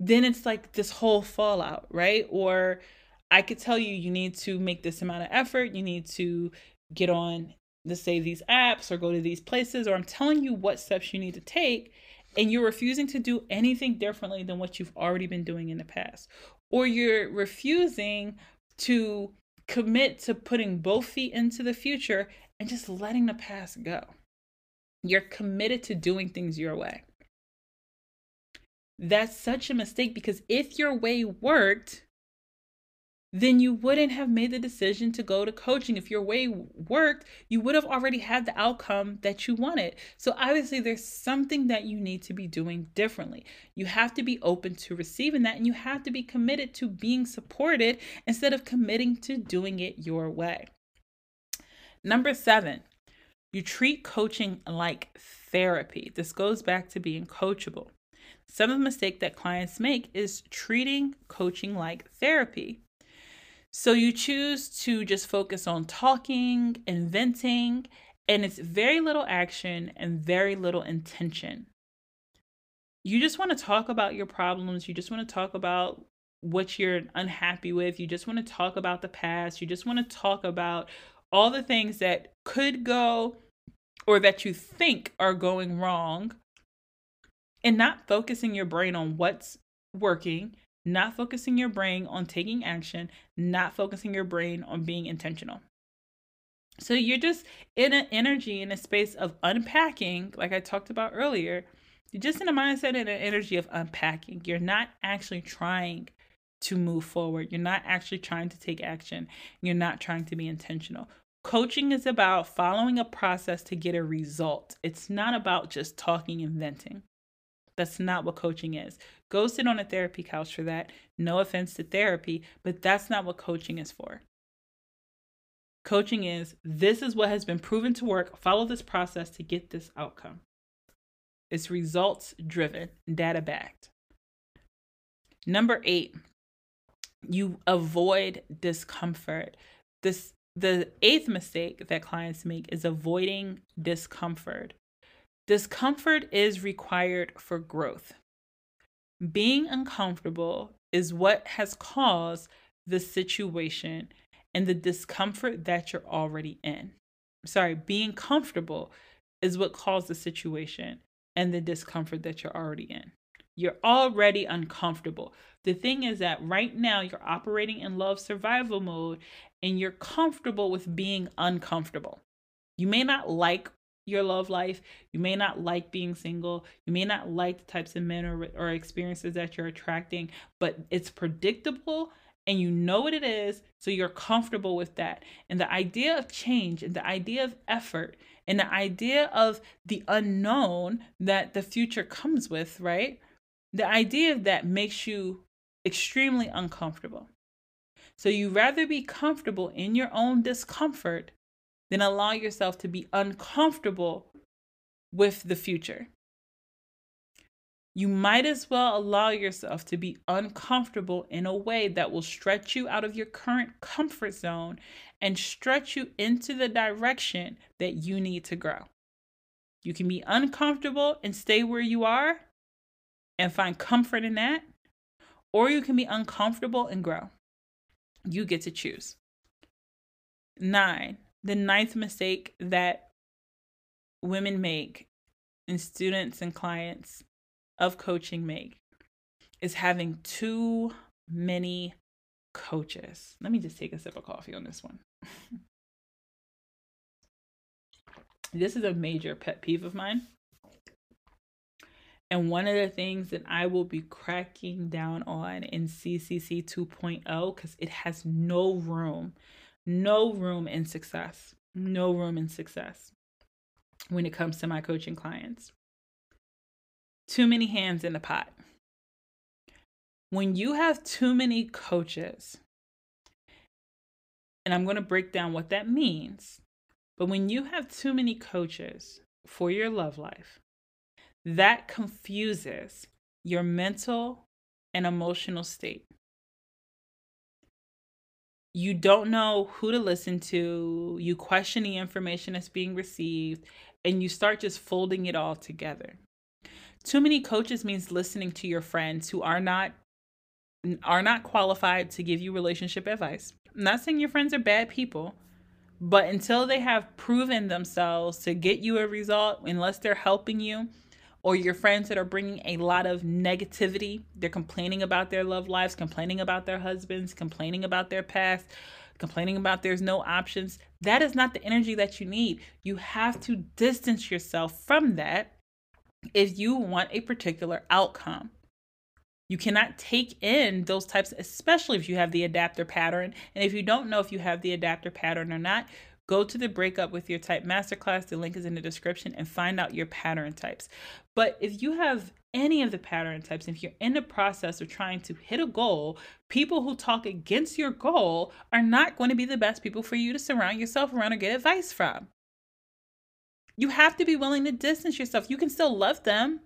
then it's like this whole fallout right? Or i could tell you you need to make this amount of effort. You need to get on the say these apps or go to these places or i'm telling you what steps you need to take and you're refusing to do anything differently than what you've already been doing in the past. Or you're refusing to commit to putting both feet into the future and just letting the past go. You're committed to doing things your way. That's such a mistake because if your way worked, then you wouldn't have made the decision to go to coaching. If your way worked, you would have already had the outcome that you wanted. So, obviously, there's something that you need to be doing differently. You have to be open to receiving that, and you have to be committed to being supported instead of committing to doing it your way. Number seven, you treat coaching like therapy. This goes back to being coachable. Some of the mistake that clients make is treating coaching like therapy. So you choose to just focus on talking and venting, and it's very little action and very little intention. You just want to talk about your problems. You just want to talk about what you're unhappy with. You just want to talk about the past. You just want to talk about all the things that could go or that you think are going wrong and not focusing your brain on what's working, not focusing your brain on taking action, not focusing your brain on being intentional. So you're just in an energy, in a space of unpacking, like I talked about earlier. You're just in a mindset and an energy of unpacking. You're not actually trying to move forward. You're not actually trying to take action. You're not trying to be intentional. Coaching is about following a process to get a result. It's not about just talking and venting. That's not what coaching is. Go sit on a therapy couch for that. No offense to therapy, but that's not what coaching is for. Coaching is this is what has been proven to work. Follow this process to get this outcome. It's results driven, data backed. Number eight, you avoid discomfort. This the eighth mistake that clients make is avoiding discomfort. Discomfort is required for growth. Being uncomfortable is what has caused the situation and the discomfort that you're already in. Sorry, being comfortable is what caused the situation and the discomfort that you're already in. You're already uncomfortable. The thing is that right now you're operating in love survival mode and you're comfortable with being uncomfortable. You may not like your love life. You may not like being single. You may not like the types of men or, or experiences that you're attracting, but it's predictable and you know what it is. So you're comfortable with that. And the idea of change and the idea of effort and the idea of the unknown that the future comes with, right? The idea of that makes you extremely uncomfortable. So you rather be comfortable in your own discomfort than allow yourself to be uncomfortable with the future. You might as well allow yourself to be uncomfortable in a way that will stretch you out of your current comfort zone and stretch you into the direction that you need to grow. You can be uncomfortable and stay where you are and find comfort in that, or you can be uncomfortable and grow. You get to choose. Nine, the ninth mistake that women make and students and clients of coaching make is having too many coaches. Let me just take a sip of coffee on this one. this is a major pet peeve of mine. And one of the things that I will be cracking down on in CCC 2.0 because it has no room, no room in success, no room in success when it comes to my coaching clients. Too many hands in the pot. When you have too many coaches, and I'm going to break down what that means, but when you have too many coaches for your love life, that confuses your mental and emotional state. You don't know who to listen to, you question the information that's being received, and you start just folding it all together. Too many coaches means listening to your friends who are not are not qualified to give you relationship advice. I'm not saying your friends are bad people, but until they have proven themselves to get you a result, unless they're helping you, or your friends that are bringing a lot of negativity. They're complaining about their love lives, complaining about their husbands, complaining about their past, complaining about there's no options. That is not the energy that you need. You have to distance yourself from that if you want a particular outcome. You cannot take in those types, especially if you have the adapter pattern. And if you don't know if you have the adapter pattern or not, Go to the Breakup with Your Type Masterclass. The link is in the description and find out your pattern types. But if you have any of the pattern types, if you're in the process of trying to hit a goal, people who talk against your goal are not going to be the best people for you to surround yourself around or get advice from. You have to be willing to distance yourself. You can still love them,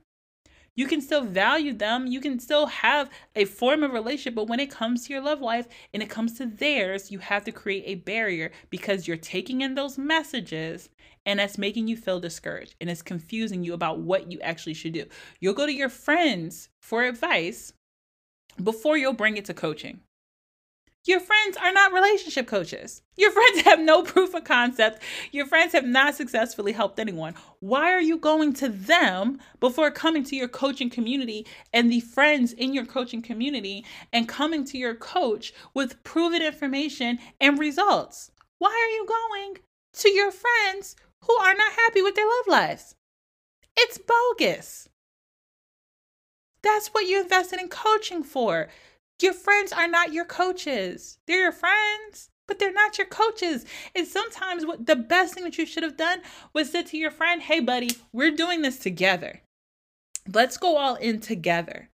you can still value them. You can still have a form of relationship. But when it comes to your love life and it comes to theirs, you have to create a barrier because you're taking in those messages and that's making you feel discouraged and it's confusing you about what you actually should do. You'll go to your friends for advice before you'll bring it to coaching. Your friends are not relationship coaches. Your friends have no proof of concept. Your friends have not successfully helped anyone. Why are you going to them before coming to your coaching community and the friends in your coaching community and coming to your coach with proven information and results? Why are you going to your friends who are not happy with their love lives? It's bogus. That's what you invested in coaching for. Your friends are not your coaches. They're your friends, but they're not your coaches. And sometimes what the best thing that you should have done was said to your friend, "Hey buddy, we're doing this together. Let's go all in together."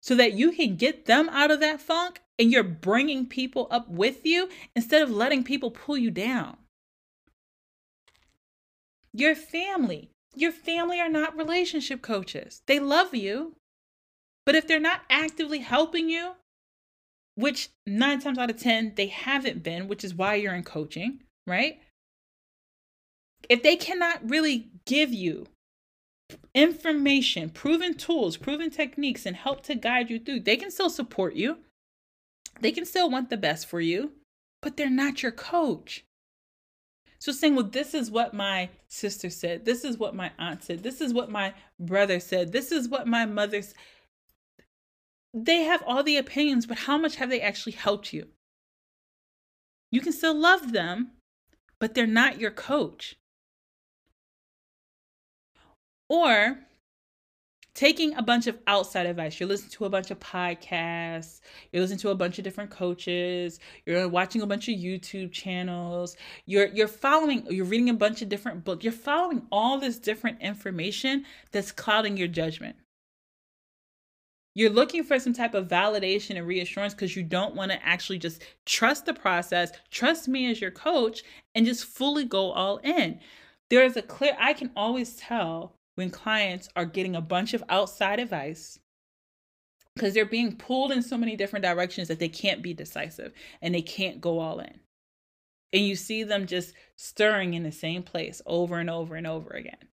So that you can get them out of that funk and you're bringing people up with you instead of letting people pull you down. Your family, your family are not relationship coaches. They love you, but if they're not actively helping you, which nine times out of 10, they haven't been, which is why you're in coaching, right? If they cannot really give you information, proven tools, proven techniques, and help to guide you through, they can still support you. They can still want the best for you. but they're not your coach. So saying, well, this is what my sister said. This is what my aunt said. This is what my brother said. This is what my mother said. They have all the opinions, but how much have they actually helped you? You can still love them, but they're not your coach. Or taking a bunch of outside advice. You're listening to a bunch of podcasts, you're listening to a bunch of different coaches, you're watching a bunch of YouTube channels, you're you're following, you're reading a bunch of different books. You're following all this different information that's clouding your judgment. You're looking for some type of validation and reassurance because you don't want to actually just trust the process, trust me as your coach, and just fully go all in. There is a clear, I can always tell when clients are getting a bunch of outside advice because they're being pulled in so many different directions that they can't be decisive and they can't go all in. And you see them just stirring in the same place over and over and over again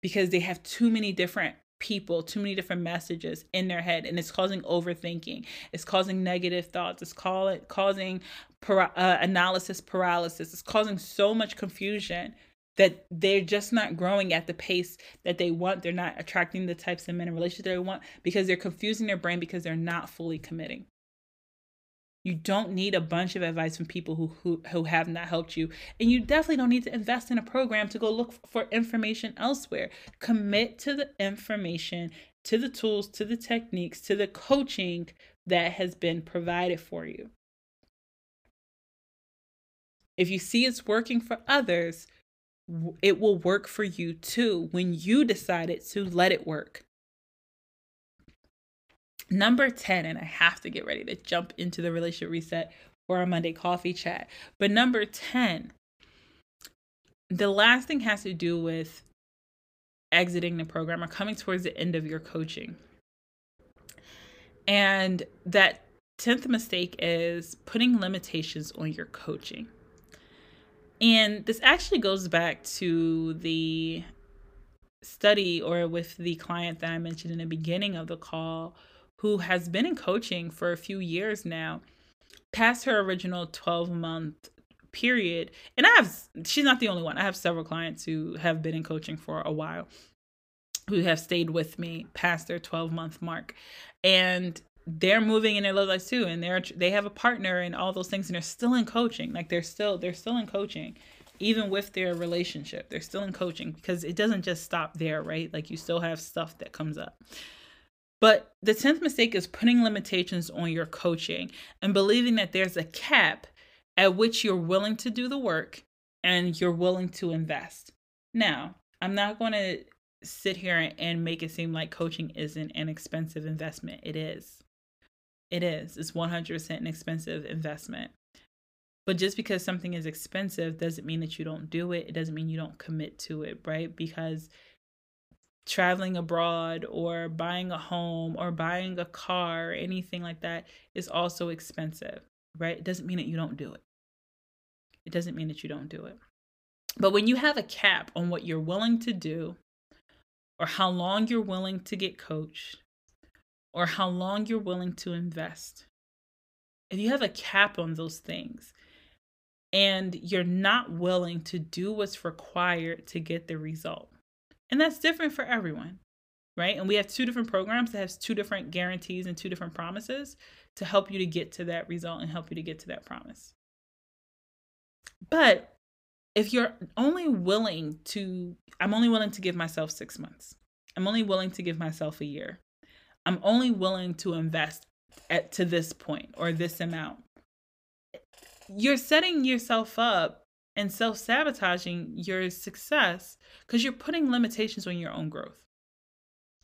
because they have too many different people, too many different messages in their head, and it's causing overthinking. It's causing negative thoughts. It's call it, causing para- uh, analysis paralysis. It's causing so much confusion that they're just not growing at the pace that they want. They're not attracting the types of men and relationships they want because they're confusing their brain because they're not fully committing. You don't need a bunch of advice from people who, who who have not helped you. And you definitely don't need to invest in a program to go look for information elsewhere. Commit to the information, to the tools, to the techniques, to the coaching that has been provided for you. If you see it's working for others, it will work for you too when you decided to let it work. Number 10, and I have to get ready to jump into the relationship reset for our Monday coffee chat. But number 10, the last thing has to do with exiting the program or coming towards the end of your coaching. And that 10th mistake is putting limitations on your coaching. And this actually goes back to the study or with the client that I mentioned in the beginning of the call who has been in coaching for a few years now, past her original 12 month period. And I have, she's not the only one. I have several clients who have been in coaching for a while who have stayed with me past their 12 month mark. And they're moving in their love lives too and they're they have a partner and all those things and they're still in coaching like they're still they're still in coaching even with their relationship they're still in coaching because it doesn't just stop there right like you still have stuff that comes up but the 10th mistake is putting limitations on your coaching and believing that there's a cap at which you're willing to do the work and you're willing to invest now i'm not going to sit here and make it seem like coaching isn't an expensive investment it is it is. It's 100% an expensive investment. But just because something is expensive doesn't mean that you don't do it. It doesn't mean you don't commit to it, right? Because traveling abroad or buying a home or buying a car or anything like that is also expensive, right? It doesn't mean that you don't do it. It doesn't mean that you don't do it. But when you have a cap on what you're willing to do or how long you're willing to get coached or how long you're willing to invest. If you have a cap on those things and you're not willing to do what's required to get the result, and that's different for everyone, right? And we have two different programs that has two different guarantees and two different promises to help you to get to that result and help you to get to that promise. But if you're only willing to, I'm only willing to give myself six months. I'm only willing to give myself a year. I'm only willing to invest at to this point or this amount. You're setting yourself up and self-sabotaging your success because you're putting limitations on your own growth.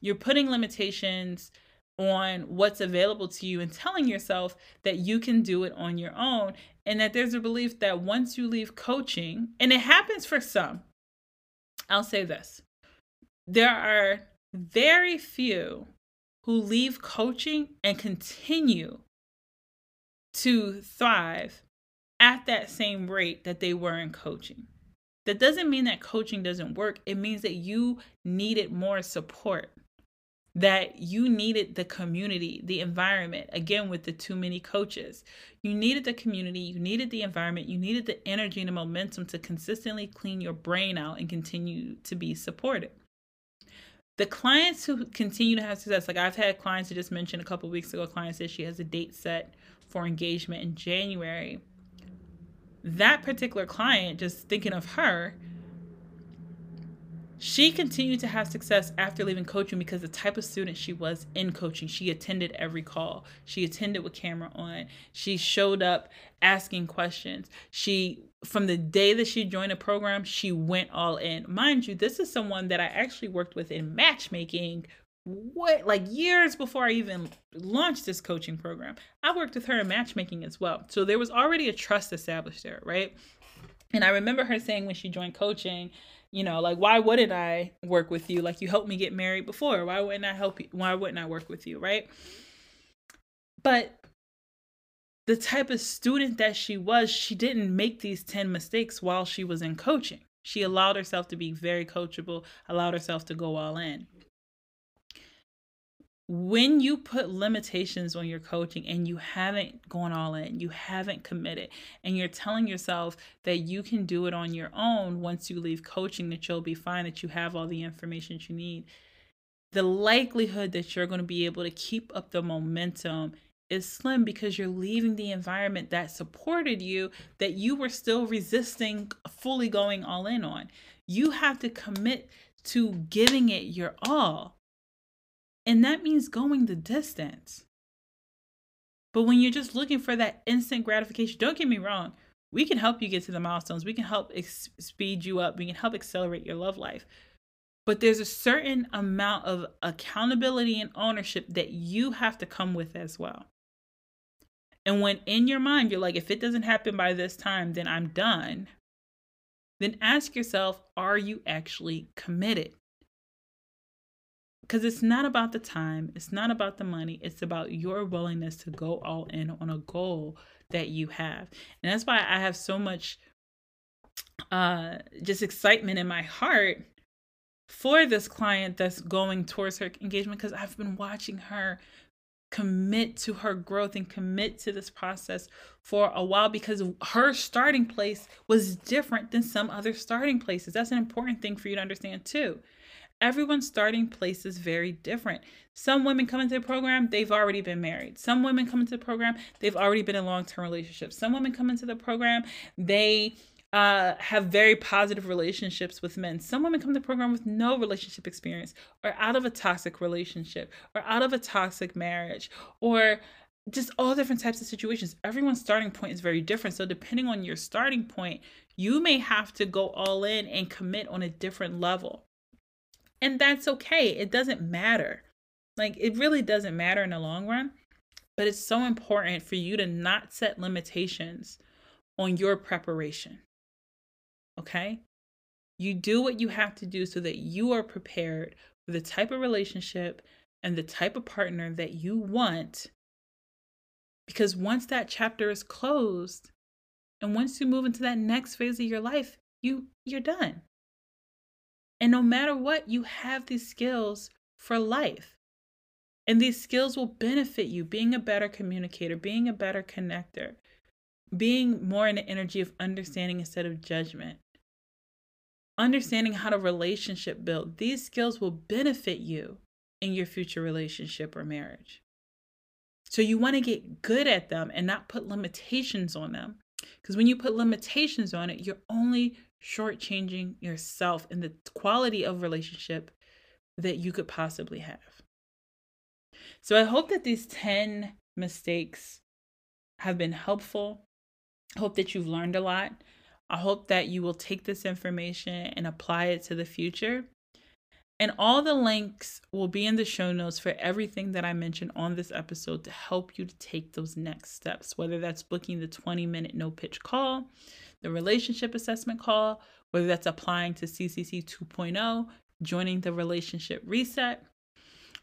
You're putting limitations on what's available to you and telling yourself that you can do it on your own and that there's a belief that once you leave coaching and it happens for some I'll say this there are very few who leave coaching and continue to thrive at that same rate that they were in coaching. That doesn't mean that coaching doesn't work. It means that you needed more support. that you needed the community, the environment, again, with the too many coaches. You needed the community, you needed the environment, you needed the energy and the momentum to consistently clean your brain out and continue to be supported. The clients who continue to have success, like I've had clients who just mentioned a couple weeks ago, a client said she has a date set for engagement in January. That particular client, just thinking of her, she continued to have success after leaving coaching because the type of student she was in coaching. She attended every call. She attended with camera on. She showed up asking questions. She from the day that she joined a program, she went all in. Mind you, this is someone that I actually worked with in matchmaking what like years before I even launched this coaching program. I worked with her in matchmaking as well. So there was already a trust established there, right? And I remember her saying when she joined coaching, you know, like why wouldn't I work with you? Like you helped me get married before. Why wouldn't I help you? Why wouldn't I work with you, right? But the type of student that she was, she didn't make these 10 mistakes while she was in coaching. She allowed herself to be very coachable, allowed herself to go all in when you put limitations on your coaching and you haven't gone all in, you haven't committed, and you're telling yourself that you can do it on your own once you leave coaching, that you'll be fine, that you have all the information you need, the likelihood that you're going to be able to keep up the momentum is slim because you're leaving the environment that supported you that you were still resisting fully going all in on. You have to commit to giving it your all and that means going the distance. But when you're just looking for that instant gratification, don't get me wrong, we can help you get to the milestones. We can help ex- speed you up. We can help accelerate your love life. But there's a certain amount of accountability and ownership that you have to come with as well. And when in your mind you're like, if it doesn't happen by this time, then I'm done, then ask yourself, are you actually committed? Because it's not about the time, it's not about the money, it's about your willingness to go all in on a goal that you have. And that's why I have so much uh just excitement in my heart for this client that's going towards her engagement because I've been watching her commit to her growth and commit to this process for a while because her starting place was different than some other starting places. That's an important thing for you to understand too everyone's starting place is very different. Some women come into the program, they've already been married. Some women come into the program, they've already been in long term relationships. Some women come into the program, they uh, have very positive relationships with men. Some women come to the program with no relationship experience, or out of a toxic relationship, or out of a toxic marriage, or just all different types of situations. Everyone's starting point is very different. So, depending on your starting point, you may have to go all in and commit on a different level. And that's okay. It doesn't matter. Like, it really doesn't matter in the long run. But it's so important for you to not set limitations on your preparation. Okay? You do what you have to do so that you are prepared for the type of relationship and the type of partner that you want. Because once that chapter is closed, and once you move into that next phase of your life, you you're done. And no matter what, you have these skills for life. And these skills will benefit you being a better communicator, being a better connector, being more in the energy of understanding instead of judgment, understanding how to relationship build. These skills will benefit you in your future relationship or marriage. So you want to get good at them and not put limitations on them. Because when you put limitations on it, you're only shortchanging yourself and the quality of relationship that you could possibly have. So I hope that these 10 mistakes have been helpful. I hope that you've learned a lot. I hope that you will take this information and apply it to the future. And all the links will be in the show notes for everything that I mentioned on this episode to help you to take those next steps, whether that's booking the 20 minute no pitch call, the relationship assessment call, whether that's applying to CCC 2.0, joining the relationship reset,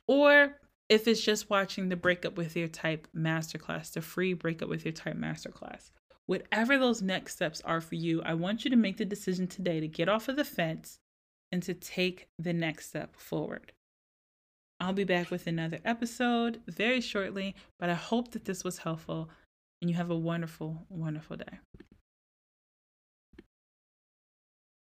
or if it's just watching the Breakup with Your Type masterclass, the free Breakup with Your Type masterclass. Whatever those next steps are for you, I want you to make the decision today to get off of the fence and to take the next step forward. I'll be back with another episode very shortly, but I hope that this was helpful and you have a wonderful, wonderful day.